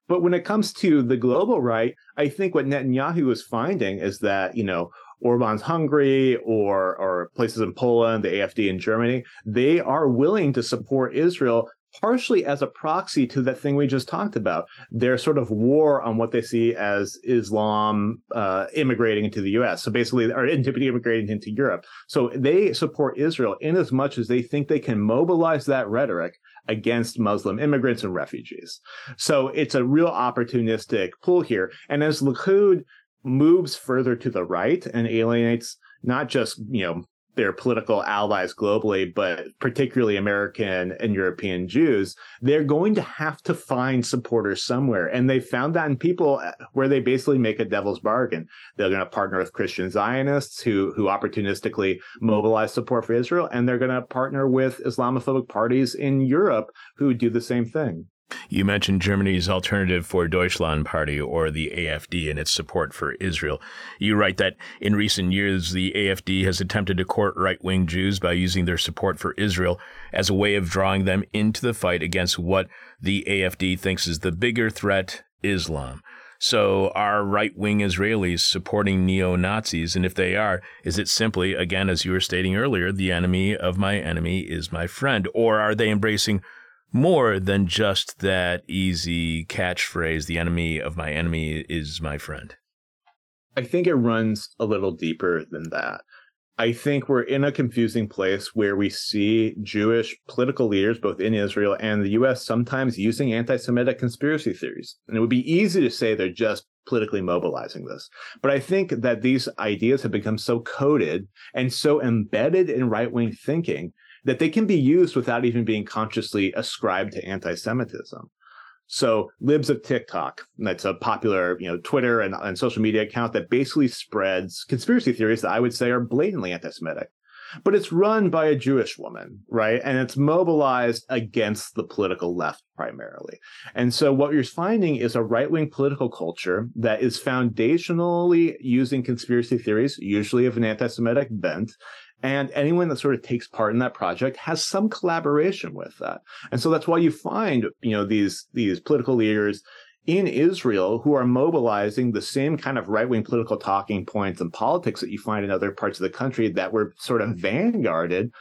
But when it comes to the global right, I think what Netanyahu is finding is that, you know, Orban's Hungary or or places in Poland, the AFD in Germany, they are willing to support Israel partially as a proxy to that thing we just talked about their sort of war on what they see as islam uh, immigrating into the us so basically or immigrating into europe so they support israel in as much as they think they can mobilize that rhetoric against Muslim immigrants and refugees. So it's a real opportunistic pull here. And as Likud moves further to the right and alienates not just, you know, their political allies globally, but particularly American and European Jews, they're going to have to find supporters somewhere. And they found that in people uh, where they basically make a devil's bargain. They're going to partner with Christian Zionists who, who opportunistically mobilize support for Israel, and they're going to partner with Islamophobic parties in Europe who do the same thing. You mentioned Germany's Alternative for Deutschland party, or the AFD, and its support for Israel. You write that in recent years, the AFD has attempted to court right wing Jews by using their support for Israel as a way of drawing them into the fight against what the AFD thinks is the bigger threat Islam. So, are right wing Israelis supporting neo Nazis? And if they are, is it simply, again, as you were stating earlier, the enemy of my enemy is my friend? Or are they embracing more than just that easy catchphrase, the enemy of my enemy is my friend? I think it runs a little deeper than that. I think we're in a confusing place where we see Jewish political leaders, both in Israel and the US, sometimes using anti Semitic conspiracy theories. And it would be easy to say they're just politically mobilizing this. But I think that these ideas have become so coded and so embedded in right wing thinking that they can be used without even being consciously ascribed to anti-Semitism. So Libs of TikTok, that's a popular, you know, Twitter and, and social media account that basically spreads conspiracy theories that I would say are blatantly anti-Semitic. But it's run by a Jewish woman, right? And it's mobilized against the political left primarily. And so what you're finding is a right wing political culture that is foundationally using conspiracy theories, usually of an anti Semitic bent, and anyone that sort of takes part in that project has some collaboration with that and so that's why you find you know these these political leaders in Israel who are mobilizing the same kind of right wing political talking points and politics that you find in other parts of the country that were sort of vanguarded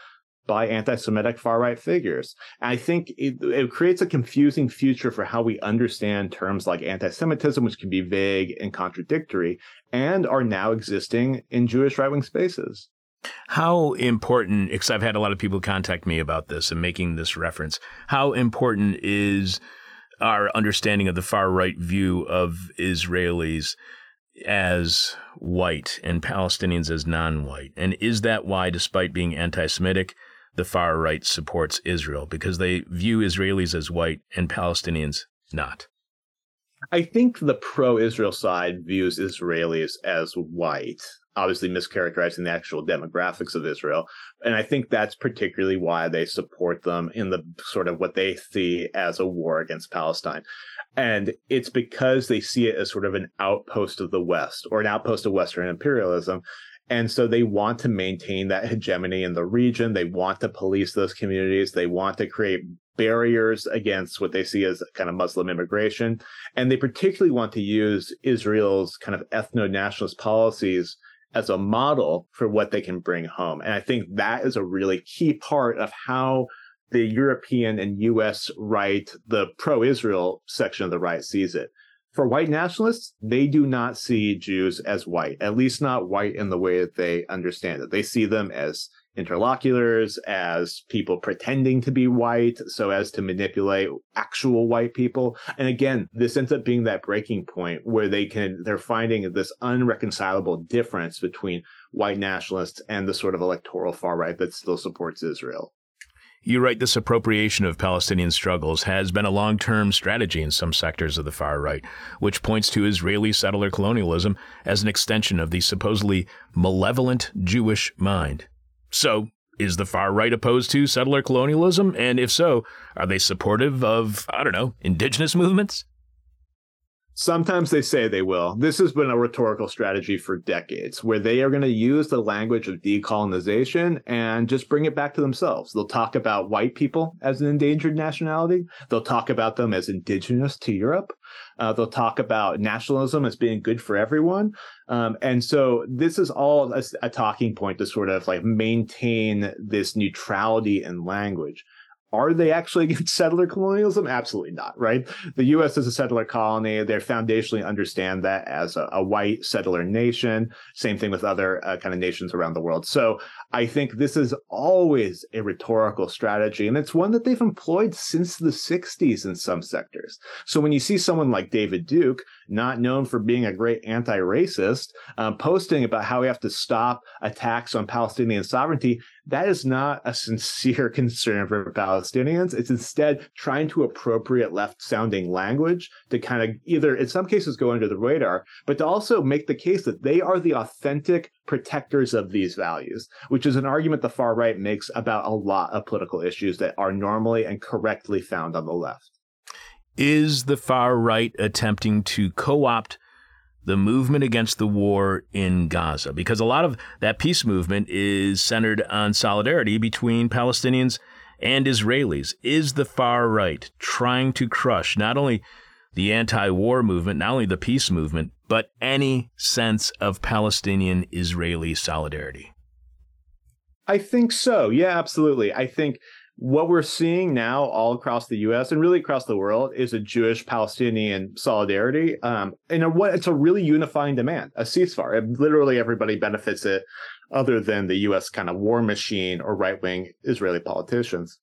by anti Semitic far right figures. And I think it, it, creates a confusing future for how we understand terms like anti Semitism, which can be vague and contradictory, and are now existing in Jewish right wing spaces. How important, because I've had a lot of people contact me about this and making this reference, how important is our understanding of the far right view of Israelis as white and Palestinians as non white? And is that why, despite being anti Semitic, the far right supports Israel? Because they view Israelis as white and Palestinians not. I think the pro Israel side views Israelis as white obviously mischaracterizing the actual demographics of Israel. And I think that's particularly why they support them in the sort of what they see as a war against Palestine. And it's because they see it as sort of an outpost of the West or an outpost of Western imperialism. And so they want to maintain that hegemony in the region. They want to police those communities. They want to create barriers against what they see as kind of Muslim immigration. And they particularly want to use Israel's kind of ethno nationalist policies as a model for what they can bring home. And I think that is a really key part of how the European and US right, the pro Israel section of the right sees it. For white nationalists, they do not see Jews as white, at least not white in the way that they understand it. They see them as interlocutors, as people pretending to be white so as to manipulate actual white people. And again, this ends up being that breaking point where they can, they're finding this unreconcilable difference between white nationalists and the sort of electoral far right that still supports Israel. You write this appropriation of Palestinian struggles has been a long term strategy in some sectors of the far right, which points to Israeli settler colonialism as an extension of the supposedly malevolent Jewish mind. So, is the far right opposed to settler colonialism? And if so, are they supportive of, I don't know, indigenous movements? Sometimes they say they will. This has been a rhetorical strategy for decades where they are going to use the language of decolonization and just bring it back to themselves. They'll talk about white people as an endangered nationality. They'll talk about them as indigenous to Europe. Uh, they'll talk about nationalism as being good for everyone. Um, and so this is all a, a talking point to sort of like maintain this neutrality in language. Are they actually against settler colonialism? Absolutely not, right? The U.S. is a settler colony. They foundationally understand that as a, a white settler nation. Same thing with other uh, kind of nations around the world. So I think this is always a rhetorical strategy, and it's one that they've employed since the 60s in some sectors. So when you see someone like David Duke, not known for being a great anti racist, um, posting about how we have to stop attacks on Palestinian sovereignty, that is not a sincere concern for Palestinians. It's instead trying to appropriate left sounding language to kind of either, in some cases, go under the radar, but to also make the case that they are the authentic protectors of these values, which is an argument the far right makes about a lot of political issues that are normally and correctly found on the left. Is the far right attempting to co opt the movement against the war in Gaza? Because a lot of that peace movement is centered on solidarity between Palestinians and Israelis. Is the far right trying to crush not only the anti war movement, not only the peace movement, but any sense of Palestinian Israeli solidarity? I think so. Yeah, absolutely. I think what we're seeing now all across the U.S. and really across the world is a Jewish-Palestinian solidarity. Um, and a, it's a really unifying demand, a ceasefire. It, literally, everybody benefits it, other than the U.S. kind of war machine or right-wing Israeli politicians.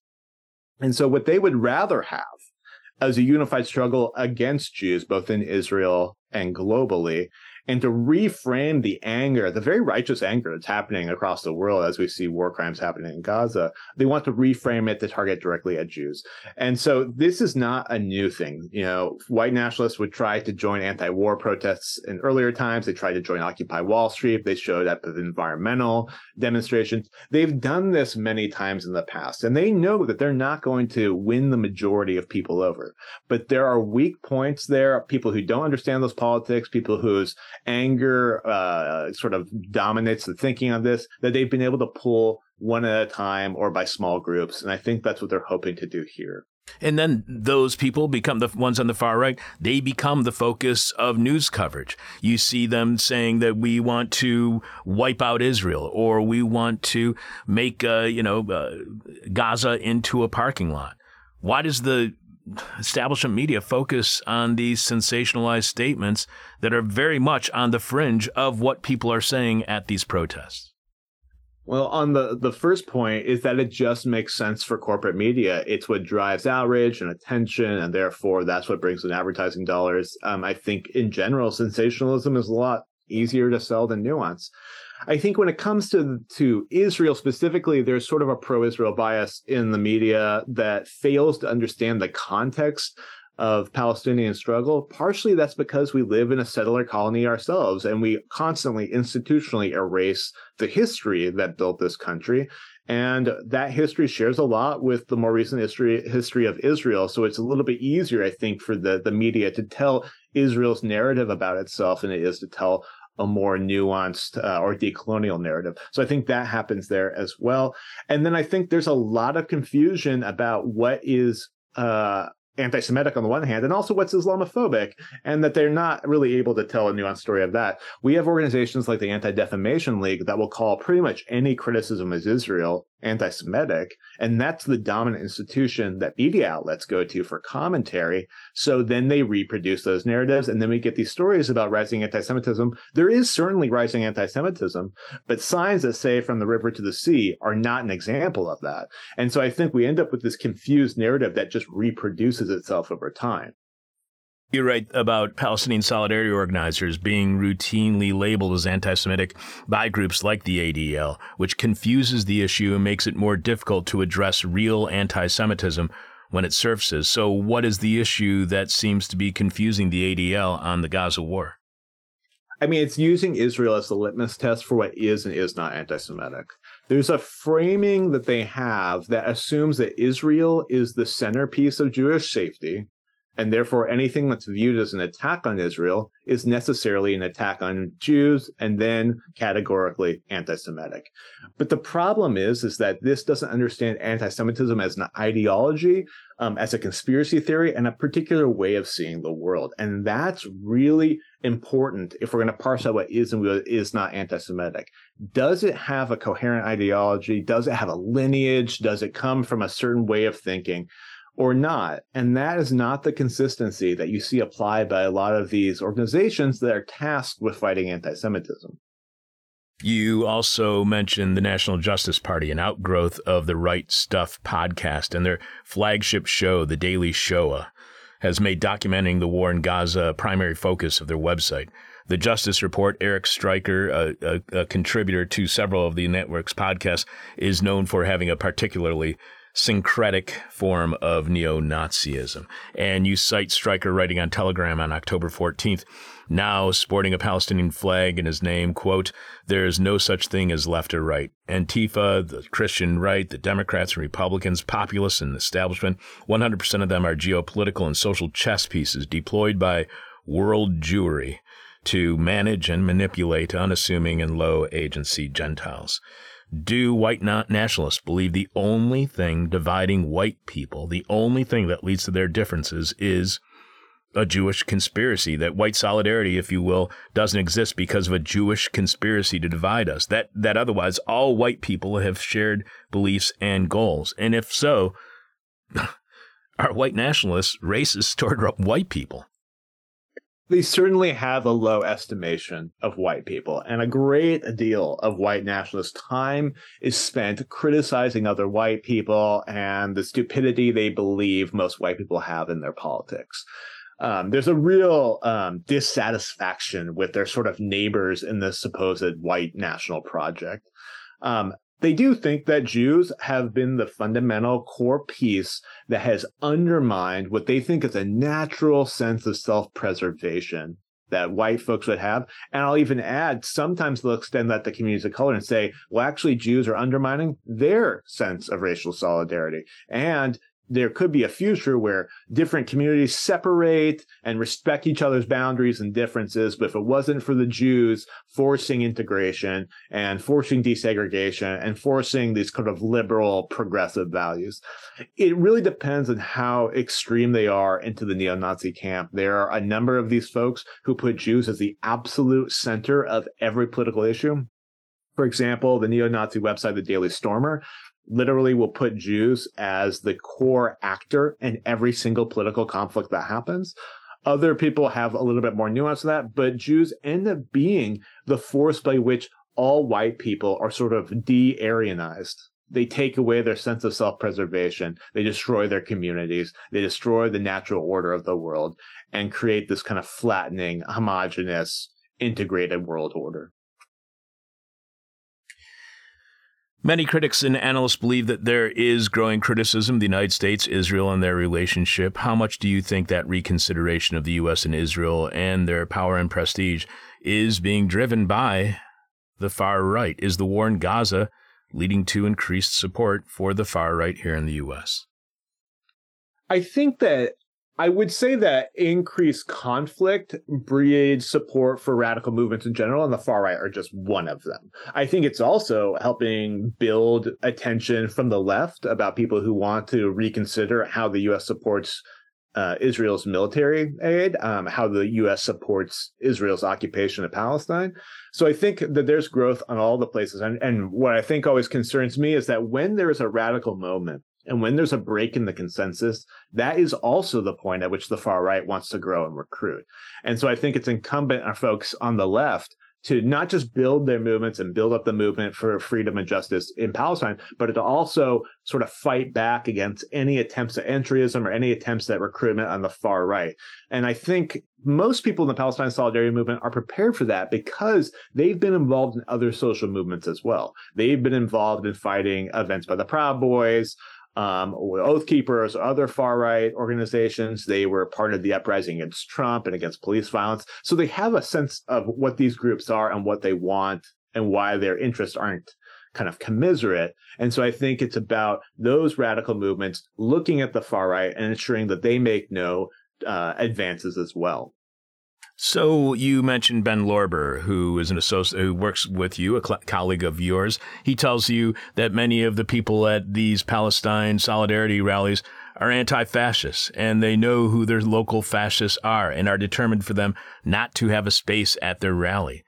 And so, what they would rather have as a unified struggle against Jews, both in Israel and globally, and to reframe the anger, the very righteous anger that's happening across the world as we see war crimes happening in Gaza. They want to reframe it to target directly at Jews. And so this is not a new thing. You know, white nationalists would try to join anti-war protests in earlier times. They tried to join Occupy Wall Street. They showed up with environmental demonstrations. They've done this many times in the past, and they know that they're not going to win the majority of people over. But there are weak points there, people who don't understand those politics, people whose anger uh, sort of dominates the thinking on this, that they've been able to pull one at a time or by small groups. And I think that's what they're hoping to do here. And then those people become the ones on the far right. They become the focus of news coverage. You see them saying that we want to wipe out Israel or we want to make, uh, you know, uh, Gaza into a parking lot. Why does the establishment media focus on these sensationalized statements that are very much on the fringe of what people are saying at these protests. Well, on the the first point is that it just makes sense for corporate media. It's what drives outrage and attention, and therefore that's what brings in advertising dollars. Um, I think in general, sensationalism is a lot easier to sell than nuance. I think when it comes to to Israel specifically, there's sort of a pro-Israel bias in the media that fails to understand the context of Palestinian struggle. Partially that's because we live in a settler colony ourselves and we constantly institutionally erase the history that built this country. And that history shares a lot with the more recent history history of Israel. So it's a little bit easier, I think, for the, the media to tell Israel's narrative about itself than it is to tell a more nuanced uh, or decolonial narrative. So I think that happens there as well. And then I think there's a lot of confusion about what is uh, anti-Semitic on the one hand, and also what's Islamophobic, and that they're not really able to tell a nuanced story of that. We have organizations like the Anti-Defamation League that will call pretty much any criticism of Israel anti-Semitic, and that's the dominant institution that media outlets go to for commentary. So then they reproduce those narratives, and then we get these stories about rising anti-Semitism. There is certainly rising anti-Semitism, but signs that say from the river to the sea are not an example of that. And so I think we end up with this confused narrative that just reproduces itself over time. You're right about Palestinian solidarity organizers being routinely labeled as anti Semitic by groups like the ADL, which confuses the issue and makes it more difficult to address real anti Semitism when it surfaces. So, what is the issue that seems to be confusing the ADL on the Gaza war? I mean, it's using Israel as the litmus test for what is and is not anti Semitic. There's a framing that they have that assumes that Israel is the centerpiece of Jewish safety and therefore anything that's viewed as an attack on Israel is necessarily an attack on Jews and then categorically anti-Semitic. But the problem is, is that this doesn't understand anti-Semitism as an ideology, um, as a conspiracy theory, and a particular way of seeing the world. And that's really important if we're going to parse out what is and what is not anti-Semitic. Does it have a coherent ideology? Does it have a lineage? Does it come from a certain way of thinking? or not. And that is not the consistency that you see applied by a lot of these organizations that are tasked with fighting anti Semitism. You also mentioned the National Justice Party, an outgrowth of the Right Stuff podcast, and their flagship show, The Daily Shoah, has made documenting the war in Gaza a primary focus of their website. The Justice Report, Eric Striker, a, a, a contributor to several of the network's podcasts, is known for having a particularly syncretic form of neo Nazism. And you cite Striker writing on Telegram on October 14th now sporting a Palestinian flag in his name, quote, there is no such thing as left or right. Antifa, the Christian right, the Democrats and Republicans, populists and establishment, 100% of them are geopolitical and social chess pieces deployed by world Jewry to manage and manipulate unassuming and low agency Gentiles. Do white nationalists believe the only thing dividing white people, the only thing that leads to their differences is a Jewish conspiracy, that white solidarity, if you will, doesn't exist because of a Jewish conspiracy to divide us, that, that otherwise all white people have shared beliefs and goals. And if so, are white nationalists racist toward white people? They certainly have a low estimation of white people, and a great deal of white nationalist time is spent criticizing other white people and the stupidity they believe most white people have in their politics um, there's a real um, dissatisfaction with their sort of neighbors in this supposed white national project. Um, they do think that Jews have been the fundamental core piece that has undermined what they think is a natural sense of self preservation that white folks would have. And I'll even add, sometimes they'll extend that to communities of color and say, well, actually, Jews are undermining their sense of racial solidarity. And there could be a future where different communities separate and respect each other's boundaries and differences. But if it wasn't for the Jews forcing integration and forcing desegregation and forcing these kind of liberal progressive values, it really depends on how extreme they are into the neo-Nazi camp. There are a number of these folks who put Jews as the absolute center of every political issue. For example, the neo-Nazi website, the Daily Stormer, literally will put Jews as the core actor in every single political conflict that happens. Other people have a little bit more nuance to that, but Jews end up being the force by which all white people are sort of de Aryanized. They take away their sense of self preservation. They destroy their communities. They destroy the natural order of the world and create this kind of flattening, homogenous, integrated world order. Many critics and analysts believe that there is growing criticism of the United States, Israel, and their relationship. How much do you think that reconsideration of the U.S. and Israel and their power and prestige is being driven by the far right? Is the war in Gaza leading to increased support for the far right here in the U.S.? I think that I would say that increased conflict breeds support for radical movements in general, and the far right are just one of them. I think it's also helping build attention from the left about people who want to reconsider how the U.S. supports uh, Israel's military aid, um, how the U.S. supports Israel's occupation of Palestine. So I think that there's growth on all the places. And, and what I think always concerns me is that when there is a radical moment and when there's a break in the consensus, that is also the point at which the far right wants to grow and recruit. And so I think it's incumbent on folks on the left to not just build their movements and build up the movement for freedom and justice in Palestine, but to also sort of fight back against any attempts at entryism or any attempts at recruitment on the far right. And I think most people in the Palestine Solidarity Movement are prepared for that because they've been involved in other social movements as well. They've been involved in fighting events by the Proud Boys, um, Oath Keepers, other far right organizations. They were part of the uprising against Trump and against police violence. So they have a sense of what these groups are and what they want and why their interests aren't kind of commiserate. And so I think it's about those radical movements looking at the far right and ensuring that they make no uh, advances as well. So you mentioned Ben Lorber, who is an associate who works with you, a cl- colleague of yours. He tells you that many of the people at these Palestine solidarity rallies are anti-fascists and they know who their local fascists are and are determined for them not to have a space at their rally.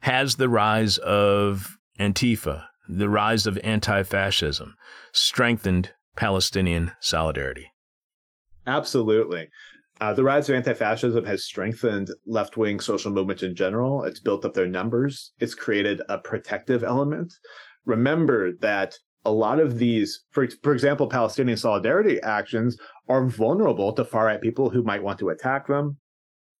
Has the rise of Antifa, the rise of anti-fascism strengthened Palestinian solidarity? Absolutely. Uh, the rise of anti fascism has strengthened left wing social movements in general. It's built up their numbers, it's created a protective element. Remember that a lot of these, for, for example, Palestinian solidarity actions are vulnerable to far right people who might want to attack them.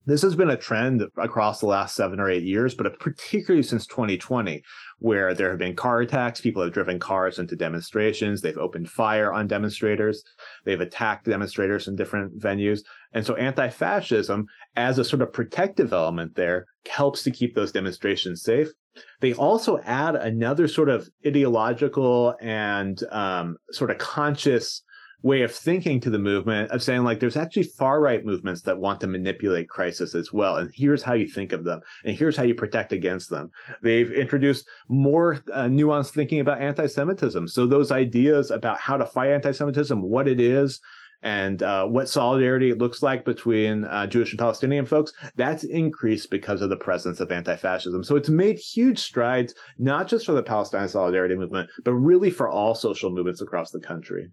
This has been a trend across the last seven or eight years, but particularly since 2020, where there have been car attacks. People have driven cars into demonstrations. They've opened fire on demonstrators. They've attacked demonstrators in different venues. And so anti fascism, as a sort of protective element there, helps to keep those demonstrations safe. They also add another sort of ideological and um, sort of conscious way of thinking to the movement of saying like there's actually far right movements that want to manipulate crisis as well. And here's how you think of them. And here's how you protect against them. They've introduced more uh, nuanced thinking about anti-semitism. So those ideas about how to fight anti-semitism what it is and uh, what solidarity looks like between uh, Jewish and Palestinian folks, that's increased because of the presence of anti fascism. So it's made huge strides, not just for the Palestine solidarity movement, but really for all social movements across the country.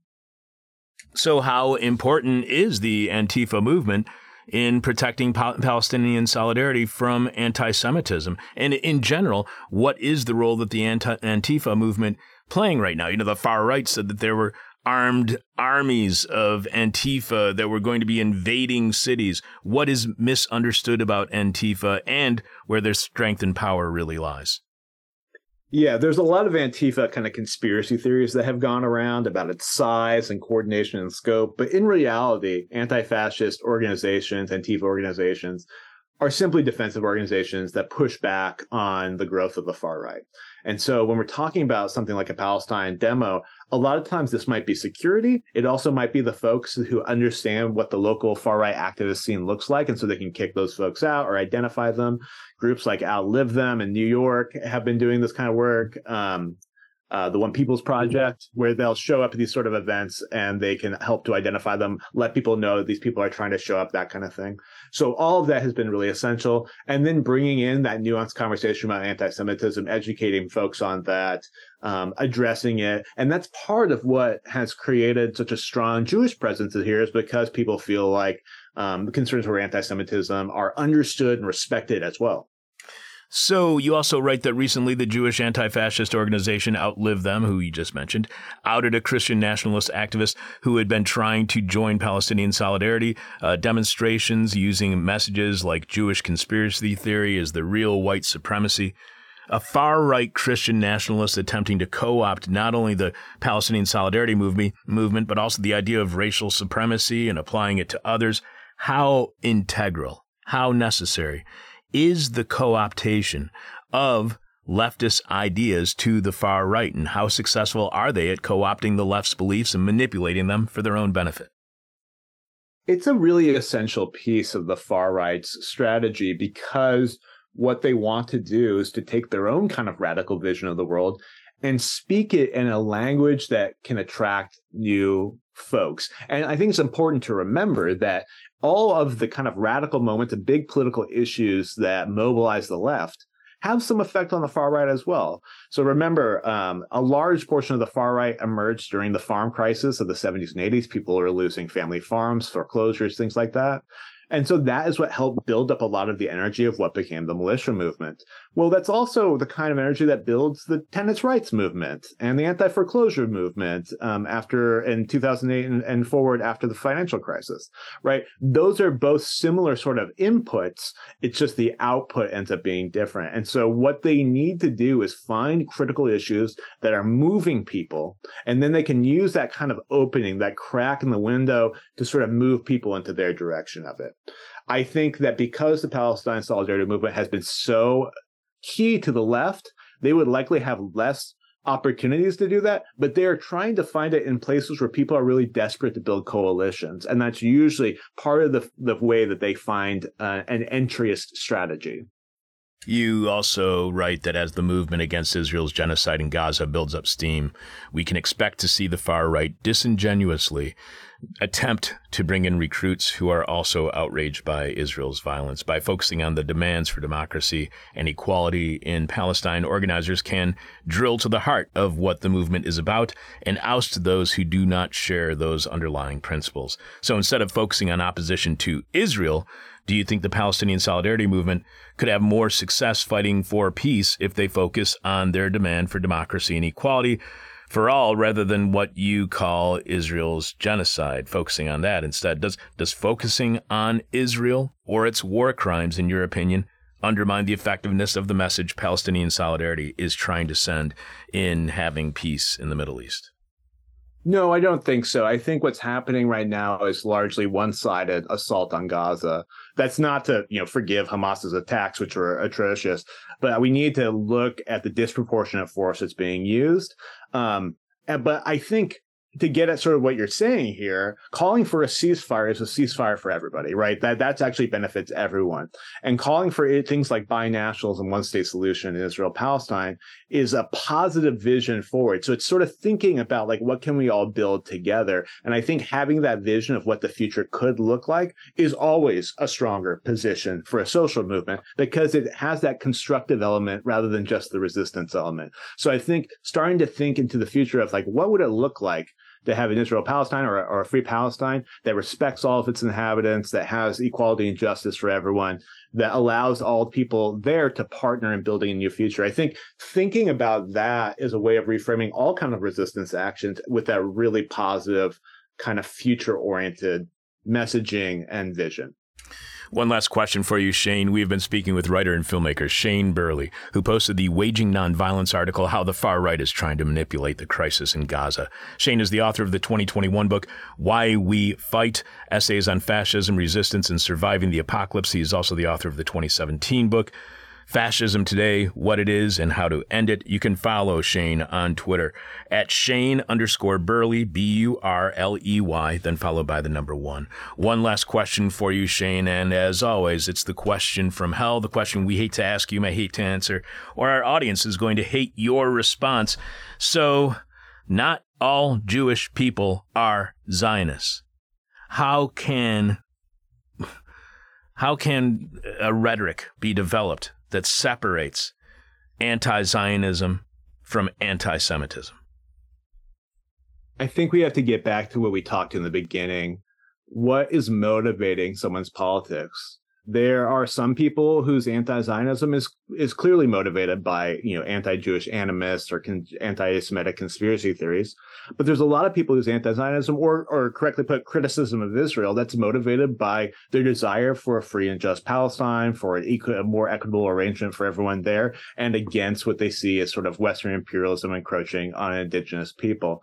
So, how important is the Antifa movement in protecting Palestinian solidarity from anti Semitism? And in general, what is the role that the anti- Antifa movement playing right now? You know, the far right said that there were armed armies of Antifa that were going to be invading cities. What is misunderstood about Antifa and where their strength and power really lies? Yeah, there's a lot of Antifa kind of conspiracy theories that have gone around about its size and coordination and scope. But in reality, anti fascist organizations, Antifa organizations, are simply defensive organizations that push back on the growth of the far right. And so when we're talking about something like a Palestine demo, a lot of times this might be security. It also might be the folks who understand what the local far right activist scene looks like. And so they can kick those folks out or identify them. Groups like Outlive Them in New York have been doing this kind of work. Um, uh, the One People's Project, where they'll show up at these sort of events and they can help to identify them, let people know these people are trying to show up, that kind of thing. So all of that has been really essential. And then bringing in that nuanced conversation about anti-Semitism, educating folks on that, um, addressing it. And that's part of what has created such a strong Jewish presence here is because people feel like um, the concerns over anti-Semitism are understood and respected as well. So, you also write that recently the Jewish anti fascist organization Outlive Them, who you just mentioned, outed a Christian nationalist activist who had been trying to join Palestinian solidarity. Uh, demonstrations using messages like Jewish conspiracy theory is the real white supremacy. A far right Christian nationalist attempting to co opt not only the Palestinian solidarity movement, but also the idea of racial supremacy and applying it to others. How integral, how necessary is the co optation of leftist ideas to the far right, and how successful are they at co opting the left's beliefs and manipulating them for their own benefit? It's a really essential piece of the far right's strategy because what they want to do is to take their own kind of radical vision of the world and speak it in a language that can attract new folks. And I think it's important to remember that all of the kind of radical moments and big political issues that mobilize the left have some effect on the far right as well. So remember, um, a large portion of the far right emerged during the farm crisis of the 70s and 80s. People are losing family farms, foreclosures, things like that. And so that is what helped build up a lot of the energy of what became the militia movement. Well, that's also the kind of energy that builds the tenants' rights movement and the anti-foreclosure movement um, after in 2008 and, and forward after the financial crisis, right? Those are both similar sort of inputs. It's just the output ends up being different. And so what they need to do is find critical issues that are moving people, and then they can use that kind of opening, that crack in the window to sort of move people into their direction of it. I think that because the Palestine Solidarity Movement has been so key to the left, they would likely have less opportunities to do that, but they are trying to find it in places where people are really desperate to build coalitions. And that's usually part of the, the way that they find uh, an entryist strategy. You also write that as the movement against Israel's genocide in Gaza builds up steam, we can expect to see the far right disingenuously attempt to bring in recruits who are also outraged by Israel's violence. By focusing on the demands for democracy and equality in Palestine, organizers can drill to the heart of what the movement is about and oust those who do not share those underlying principles. So instead of focusing on opposition to Israel, do you think the Palestinian Solidarity Movement could have more success fighting for peace if they focus on their demand for democracy and equality for all rather than what you call Israel's genocide, focusing on that instead. Does, does focusing on Israel or its war crimes, in your opinion, undermine the effectiveness of the message Palestinian solidarity is trying to send in having peace in the Middle East? No, I don't think so. I think what's happening right now is largely one-sided assault on Gaza. That's not to, you know, forgive Hamas's attacks, which were atrocious, but we need to look at the disproportionate force that's being used. Um, but I think to get at sort of what you're saying here, calling for a ceasefire is a ceasefire for everybody, right? That that's actually benefits everyone. And calling for it, things like binationals and one state solution in Israel Palestine is a positive vision forward. So it's sort of thinking about like what can we all build together? And I think having that vision of what the future could look like is always a stronger position for a social movement because it has that constructive element rather than just the resistance element. So I think starting to think into the future of like what would it look like to have an Israel Palestine or, or a free Palestine that respects all of its inhabitants, that has equality and justice for everyone, that allows all people there to partner in building a new future. I think thinking about that is a way of reframing all kind of resistance actions with that really positive kind of future oriented messaging and vision. One last question for you, Shane. We have been speaking with writer and filmmaker Shane Burley, who posted the Waging Nonviolence article, How the Far Right is Trying to Manipulate the Crisis in Gaza. Shane is the author of the 2021 book, Why We Fight Essays on Fascism, Resistance, and Surviving the Apocalypse. He is also the author of the 2017 book, Fascism Today, What It Is and How to End It. You can follow Shane on Twitter at Shane underscore Burley, B U R L E Y, then followed by the number one. One last question for you, Shane. And as always, it's the question from hell, the question we hate to ask, you may hate to answer, or our audience is going to hate your response. So, not all Jewish people are Zionists. How can how can a rhetoric be developed that separates anti Zionism from anti Semitism? I think we have to get back to what we talked in the beginning. What is motivating someone's politics? There are some people whose anti-Zionism is is clearly motivated by you know anti-Jewish animus or con- anti-Semitic conspiracy theories, but there's a lot of people whose anti-Zionism or or correctly put criticism of Israel that's motivated by their desire for a free and just Palestine, for an equal, a more equitable arrangement for everyone there, and against what they see as sort of Western imperialism encroaching on indigenous people.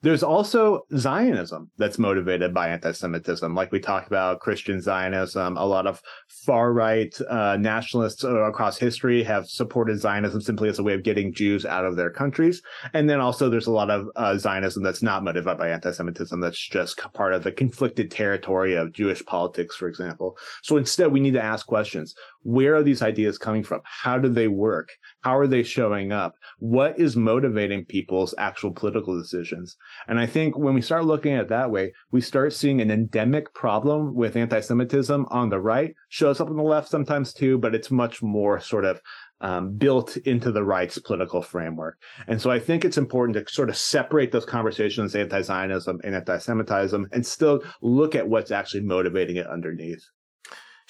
There's also Zionism that's motivated by anti Semitism. Like we talked about Christian Zionism, a lot of far right uh, nationalists across history have supported Zionism simply as a way of getting Jews out of their countries. And then also there's a lot of uh, Zionism that's not motivated by anti Semitism, that's just part of the conflicted territory of Jewish politics, for example. So instead, we need to ask questions where are these ideas coming from? How do they work? How are they showing up? What is motivating people's actual political decisions? And I think when we start looking at it that way, we start seeing an endemic problem with anti Semitism on the right, shows up on the left sometimes too, but it's much more sort of um, built into the right's political framework. And so I think it's important to sort of separate those conversations, anti Zionism and anti Semitism, and still look at what's actually motivating it underneath.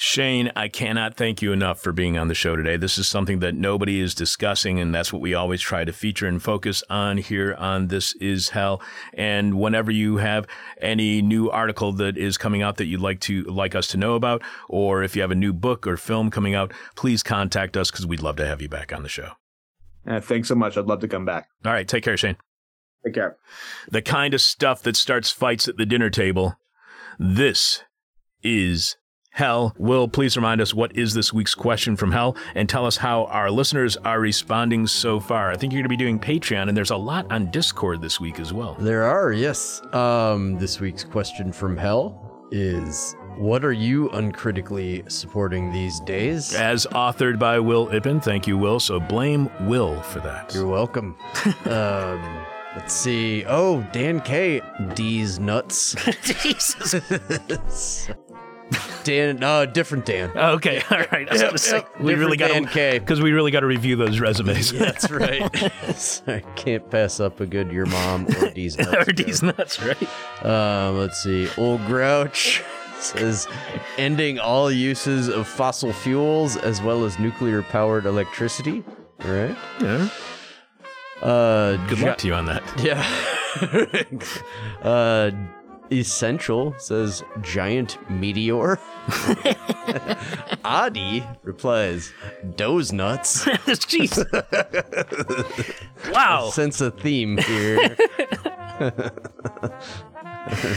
Shane, I cannot thank you enough for being on the show today. This is something that nobody is discussing, and that's what we always try to feature and focus on here on This Is Hell. And whenever you have any new article that is coming out that you'd like to like us to know about, or if you have a new book or film coming out, please contact us because we'd love to have you back on the show. Uh, thanks so much. I'd love to come back. All right, take care, Shane. Take care. The kind of stuff that starts fights at the dinner table. This is Hell, Will, please remind us what is this week's question from Hell and tell us how our listeners are responding so far. I think you're going to be doing Patreon, and there's a lot on Discord this week as well. There are, yes. Um, this week's question from Hell is What are you uncritically supporting these days? As authored by Will Ippen. Thank you, Will. So blame Will for that. You're welcome. um, Let's see. Oh, Dan K. D's nuts. Jesus. Dan, no, different Dan. Okay, all right. I was Yep, gonna say yep. we really got Dan K. because we really got to review those resumes. That's right. I can't pass up a good your mom or D's nuts. or these nuts, right? Um, let's see. Old Grouch says ending all uses of fossil fuels as well as nuclear powered electricity. All right. Yeah. Uh, Good Jo- luck to you on that. Yeah. uh, Essential says giant meteor. Adi replies, doze nuts. Jeez. wow. Sense a theme here.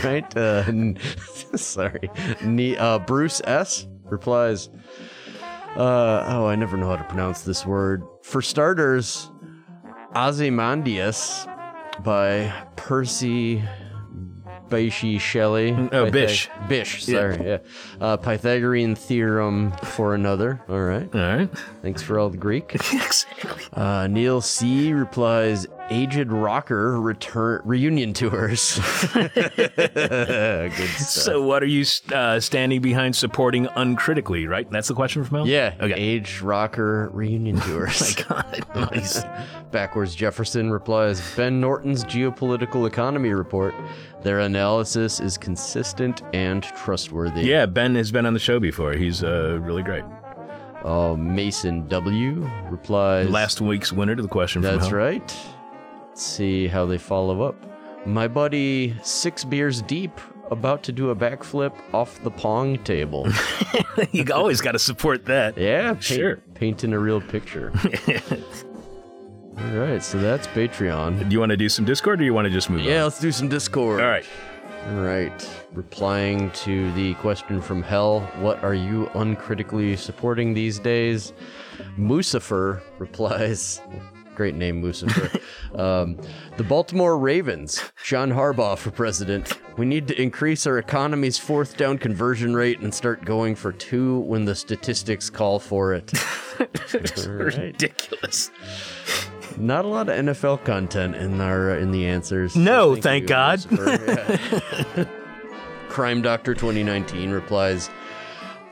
right? Uh, n- sorry. Ne- uh, Bruce S. replies, uh, oh, I never know how to pronounce this word. For starters, Ozymandias by Percy Bysshe Shelley. Oh, Bish. Bish, sorry, yeah. Uh, Pythagorean theorem for another. All right. All right. Thanks for all the Greek. exactly. Uh, Neil C replies, "Aged rocker return reunion tours." So, what are you uh, standing behind supporting uncritically? Right. That's the question from Mel. yeah, Okay. aged rocker reunion tours. My God. Nice. Backwards Jefferson replies, "Ben Norton's geopolitical economy report. Their analysis is consistent and trustworthy." Yeah, Ben has been on the show before. He's uh, really great. Uh, Mason W replies, Last week's winner to the question from That's right. Let's see how they follow up. My buddy, six beers deep, about to do a backflip off the pong table. you always got to support that. Yeah, paint, Sure. Painting a real picture. All right, so that's Patreon. Do you want to do some Discord or do you want to just move Yeah, on? Yeah, let's do some Discord. All right. All right. Replying to the question from Hell, what are you uncritically supporting these days? Mucifer replies, great name, Mucifer. um, the Baltimore Ravens, John Harbaugh for president. We need to increase our economy's fourth down conversion rate and start going for two when the statistics call for it. Right. Ridiculous. Not a lot of NFL content in our in the answers. No, thank God. Lucifer. Yeah. Crime Doctor 2019 replies,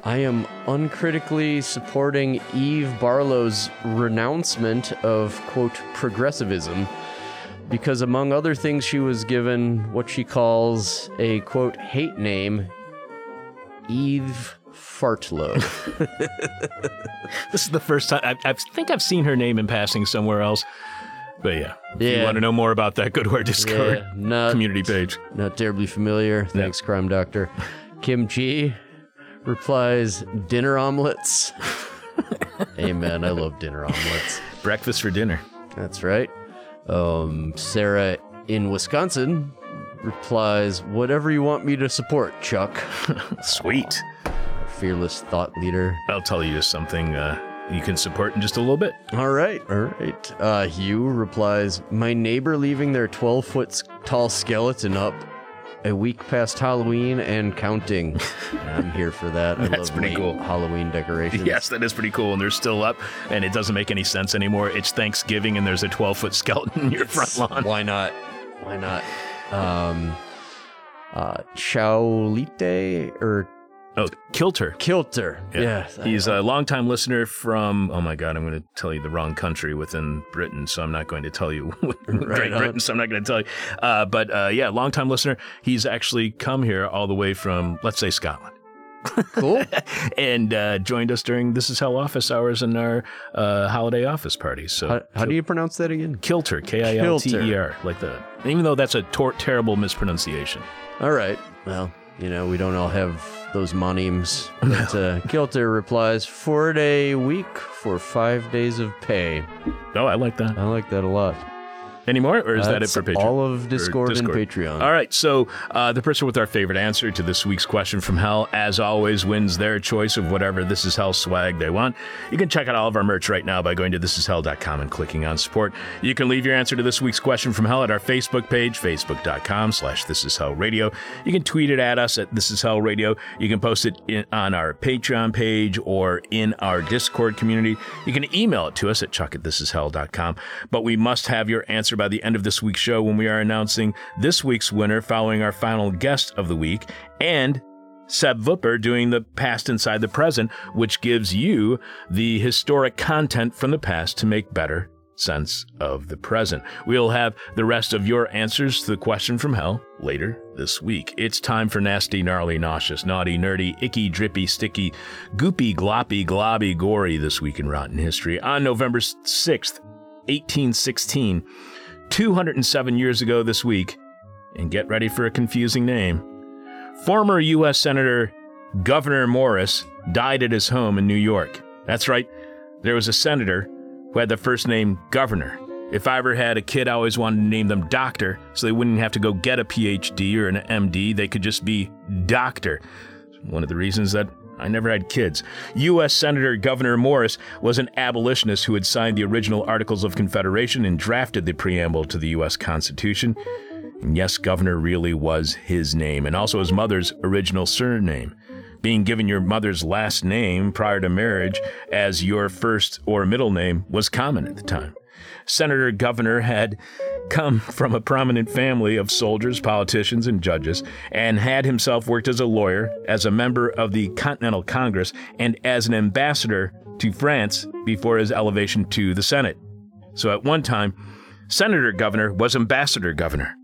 I am uncritically supporting Eve Barlow's renouncement of quote progressivism because among other things she was given what she calls a quote hate name Eve Fartlow. This is the first time I, I think I've seen her name in passing somewhere else. But yeah, if you want to know more about that, go to our Discord Yeah, not- community page. Not terribly familiar. Thanks, Crime Doctor. Kim Chi replies, dinner omelets. Amen. I love dinner omelets. Breakfast for dinner. That's right. Um, Sarah in Wisconsin replies, whatever you want me to support, Chuck. Sweet. Fearless thought leader. I'll tell you something uh, you can support in just a little bit. All right, all right. Uh, Hugh replies, my neighbor leaving their 12 foot tall skeleton up a week past Halloween and counting. I'm here for that. I That's love pretty cool. Halloween decorations. Yes, that is pretty cool. And they're still up, and it doesn't make any sense anymore. It's Thanksgiving, and there's a 12 foot skeleton in your front lawn. Why not? Why not? Um, uh, Chaolite or Oh, Kilter. Kilter. Yeah. He's a longtime listener from, oh my God, I'm going to tell you the wrong country within Britain, so I'm not going to tell you Great on. Britain, so I'm not going to tell you. Uh, but uh, yeah, longtime listener. He's actually come here all the way from, let's say, Scotland. cool. and uh, joined us during This Is Hell office hours and our uh, holiday office party. So, How, how do you pronounce that again? Kilter, K I L T E R, like that. Even though that's a tor- terrible mispronunciation. All right. Well, you know, we don't all have those monems. But uh, Kilter replies, four day week for five days of pay. Oh, I like that. I like that a lot. Any more, or is that it That's for Patreon? all of Or Discord, and Patreon. All right, so uh, the person with our favorite answer to this week's question from Hell, as always, wins their choice of whatever This Is Hell swag they want. You can check out all of our merch right now by going to thisishell.com and clicking on support. You can leave your answer to this week's question from Hell at our Facebook page, facebook.com slash This Is Hell Radio. You can tweet it at us at This Is Hell Radio. You can post it in, on our Patreon page or in our Discord community. You can email it to us at chuck at thisishell.com. But we must have your answer by the end of this week's show when we are announcing this week's winner following our final guest of the week and Seb Vupper doing the past inside the present, which gives you the historic content from the past to make better sense of the present. We'll have the rest of your answers to the question from hell later this week. It's time for nasty, gnarly, nauseous, naughty, nerdy, icky, drippy, sticky, goopy, gloppy, globby, gory this week in Rotten History on November 6th, 1816, 207 years ago this week. And get ready for a confusing name. Former U.S. Senator Governor Morris died at his home in New York. That's right, there was a senator who had the first name Governor. If I ever had a kid, I always wanted to name them Doctor, so they wouldn't have to go get a PhD or an MD. They could just be Doctor. One of the reasons that I never had kids. U.S. Senator Governor Morris was an abolitionist who had signed the original Articles of Confederation and drafted the preamble to the U.S. Constitution. And yes, Governor really was his name, and also his mother's original surname being given your mother's last name prior to marriage as your first or middle name was common at the time. Senator Governor had come from a prominent family of soldiers, politicians, and judges, and had himself worked as a lawyer, as a member of the Continental Congress, and as an ambassador to France before his elevation to the Senate. So at one time, Senator Governor was ambassador governor.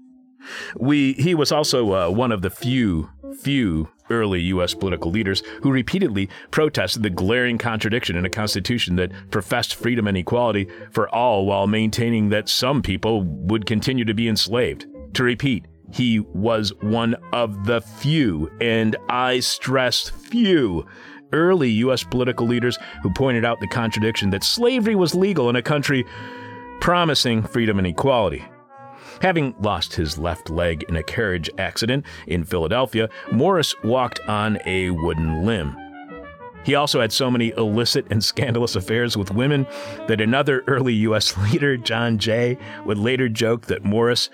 We, he was also uh, one of the few, few early U.S. political leaders who repeatedly protested the glaring contradiction in a constitution that professed freedom and equality for all while maintaining that some people would continue to be enslaved. To repeat, he was one of the few, and I stress few, early U.S. political leaders who pointed out the contradiction that slavery was legal in a country promising freedom and equality. Having lost his left leg in a carriage accident in Philadelphia, Morris walked on a wooden limb. He also had so many illicit and scandalous affairs with women that another early U.S. leader, John Jay, would later joke that Morris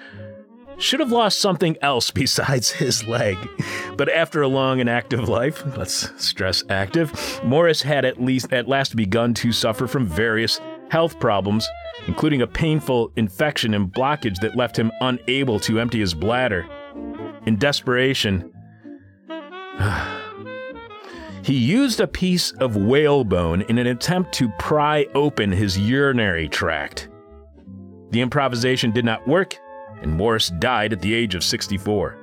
should have lost something else besides his leg. But after a long and active life, let's stress active, Morris had at least at last begun to suffer from various health problems, including a painful infection and blockage that left him unable to empty his bladder. In desperation, he used a piece of whalebone in an attempt to pry open his urinary tract. The improvisation did not work, and Morris died at the age of 64.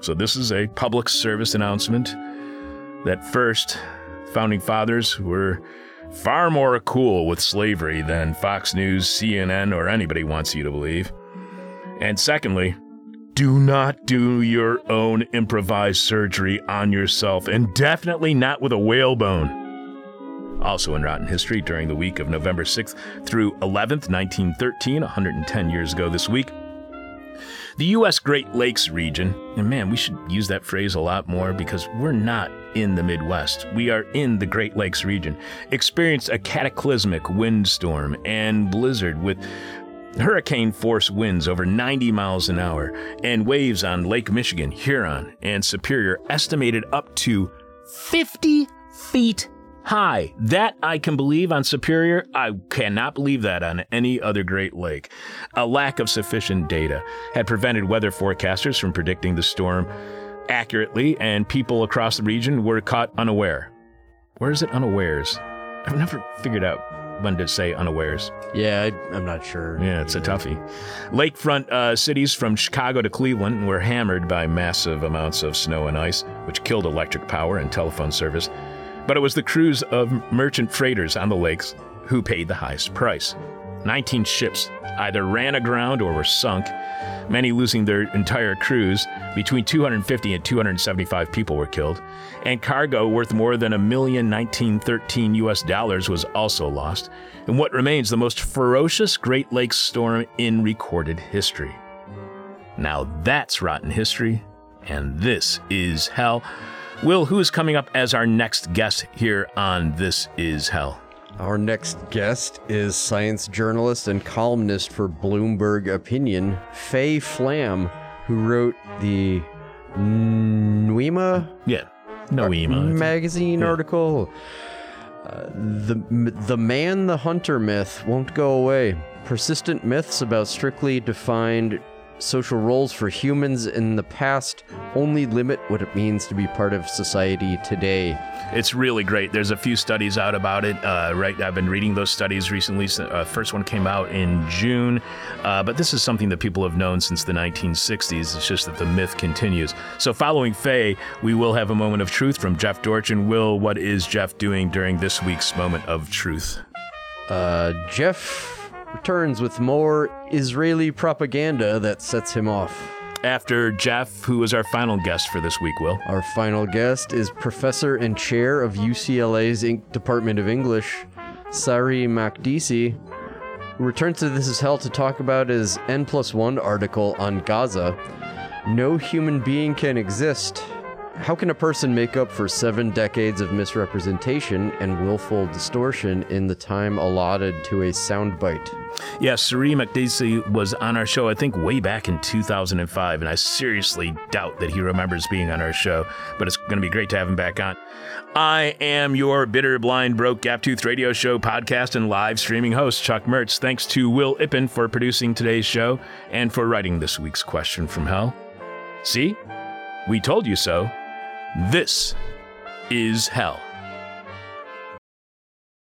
So, this is a public service announcement that first, founding fathers were far more cool with slavery than Fox News, CNN, or anybody wants you to believe. And secondly, do not do your own improvised surgery on yourself, and definitely not with a whalebone. Also in Rotten History, during the week of November 6th through 11th, 1913, 110 years ago this week, the U.S. Great Lakes region, and man, we should use that phrase a lot more because we're not in the Midwest. We are in the Great Lakes region, experienced a cataclysmic windstorm and blizzard with hurricane force winds over 90 miles an hour and waves on Lake Michigan, Huron, and Superior estimated up to 50 feet high. That I can believe on Superior. I cannot believe that on any other Great Lake. A lack of sufficient data had prevented weather forecasters from predicting the storm accurately, and people across the region were caught unaware. Where is it unawares? I've never figured out when to say unawares. Yeah, I, am not sure. Yeah, it's a toughie. Lakefront uh, cities from Chicago to Cleveland were hammered by massive amounts of snow and ice, which killed electric power and telephone service but it was the crews of merchant freighters on the lakes who paid the highest price. 19 ships either ran aground or were sunk, many losing their entire crews. Between 250 and 275 people were killed, and cargo worth more than a million 1913 US dollars was also lost in what remains the most ferocious Great Lakes storm in recorded history. Now that's rotten history, and this is hell. Will, who is coming up as our next guest here on This Is Hell? Our next guest is science journalist and columnist for Bloomberg Opinion, Faye Flam, who wrote the Noema yeah, Noema magazine yeah. article. Uh, the the man the hunter myth won't go away. persistent myths about strictly defined social roles for humans in the past only limit what it means to be part of society today. It's really great. There's a few studies out about it. Uh, right, I've been reading those studies recently. Uh, first one came out in June, uh, but this is something that people have known since the 1960s. It's just that the myth continues. So, following Faye, we will have a moment of truth from Jeff Dorchen. And Will, what is Jeff doing during this week's moment of truth? Uh, Jeff returns with more Israeli propaganda that sets him off. After Jeff, who is our final guest for this week, Will? Our final guest is professor and chair of UCLA's Department of English, Saree Makdisi, who returns to This Is Hell to talk about his N plus one article on Gaza. No human being can exist how can a person make up for seven decades of misrepresentation and willful distortion in the time allotted to a soundbite? Yes, yeah, Makdisi was on our show, I think, way back in 2005, and I seriously doubt that he remembers being on our show, but it's going to be great to have him back on. I am your bitter, blind, broke, gap-toothed radio show podcast and live streaming host, Chuck Mertz. Thanks to Will Ippen for producing today's show and for writing this week's question from hell. See? We told you so. This is hell.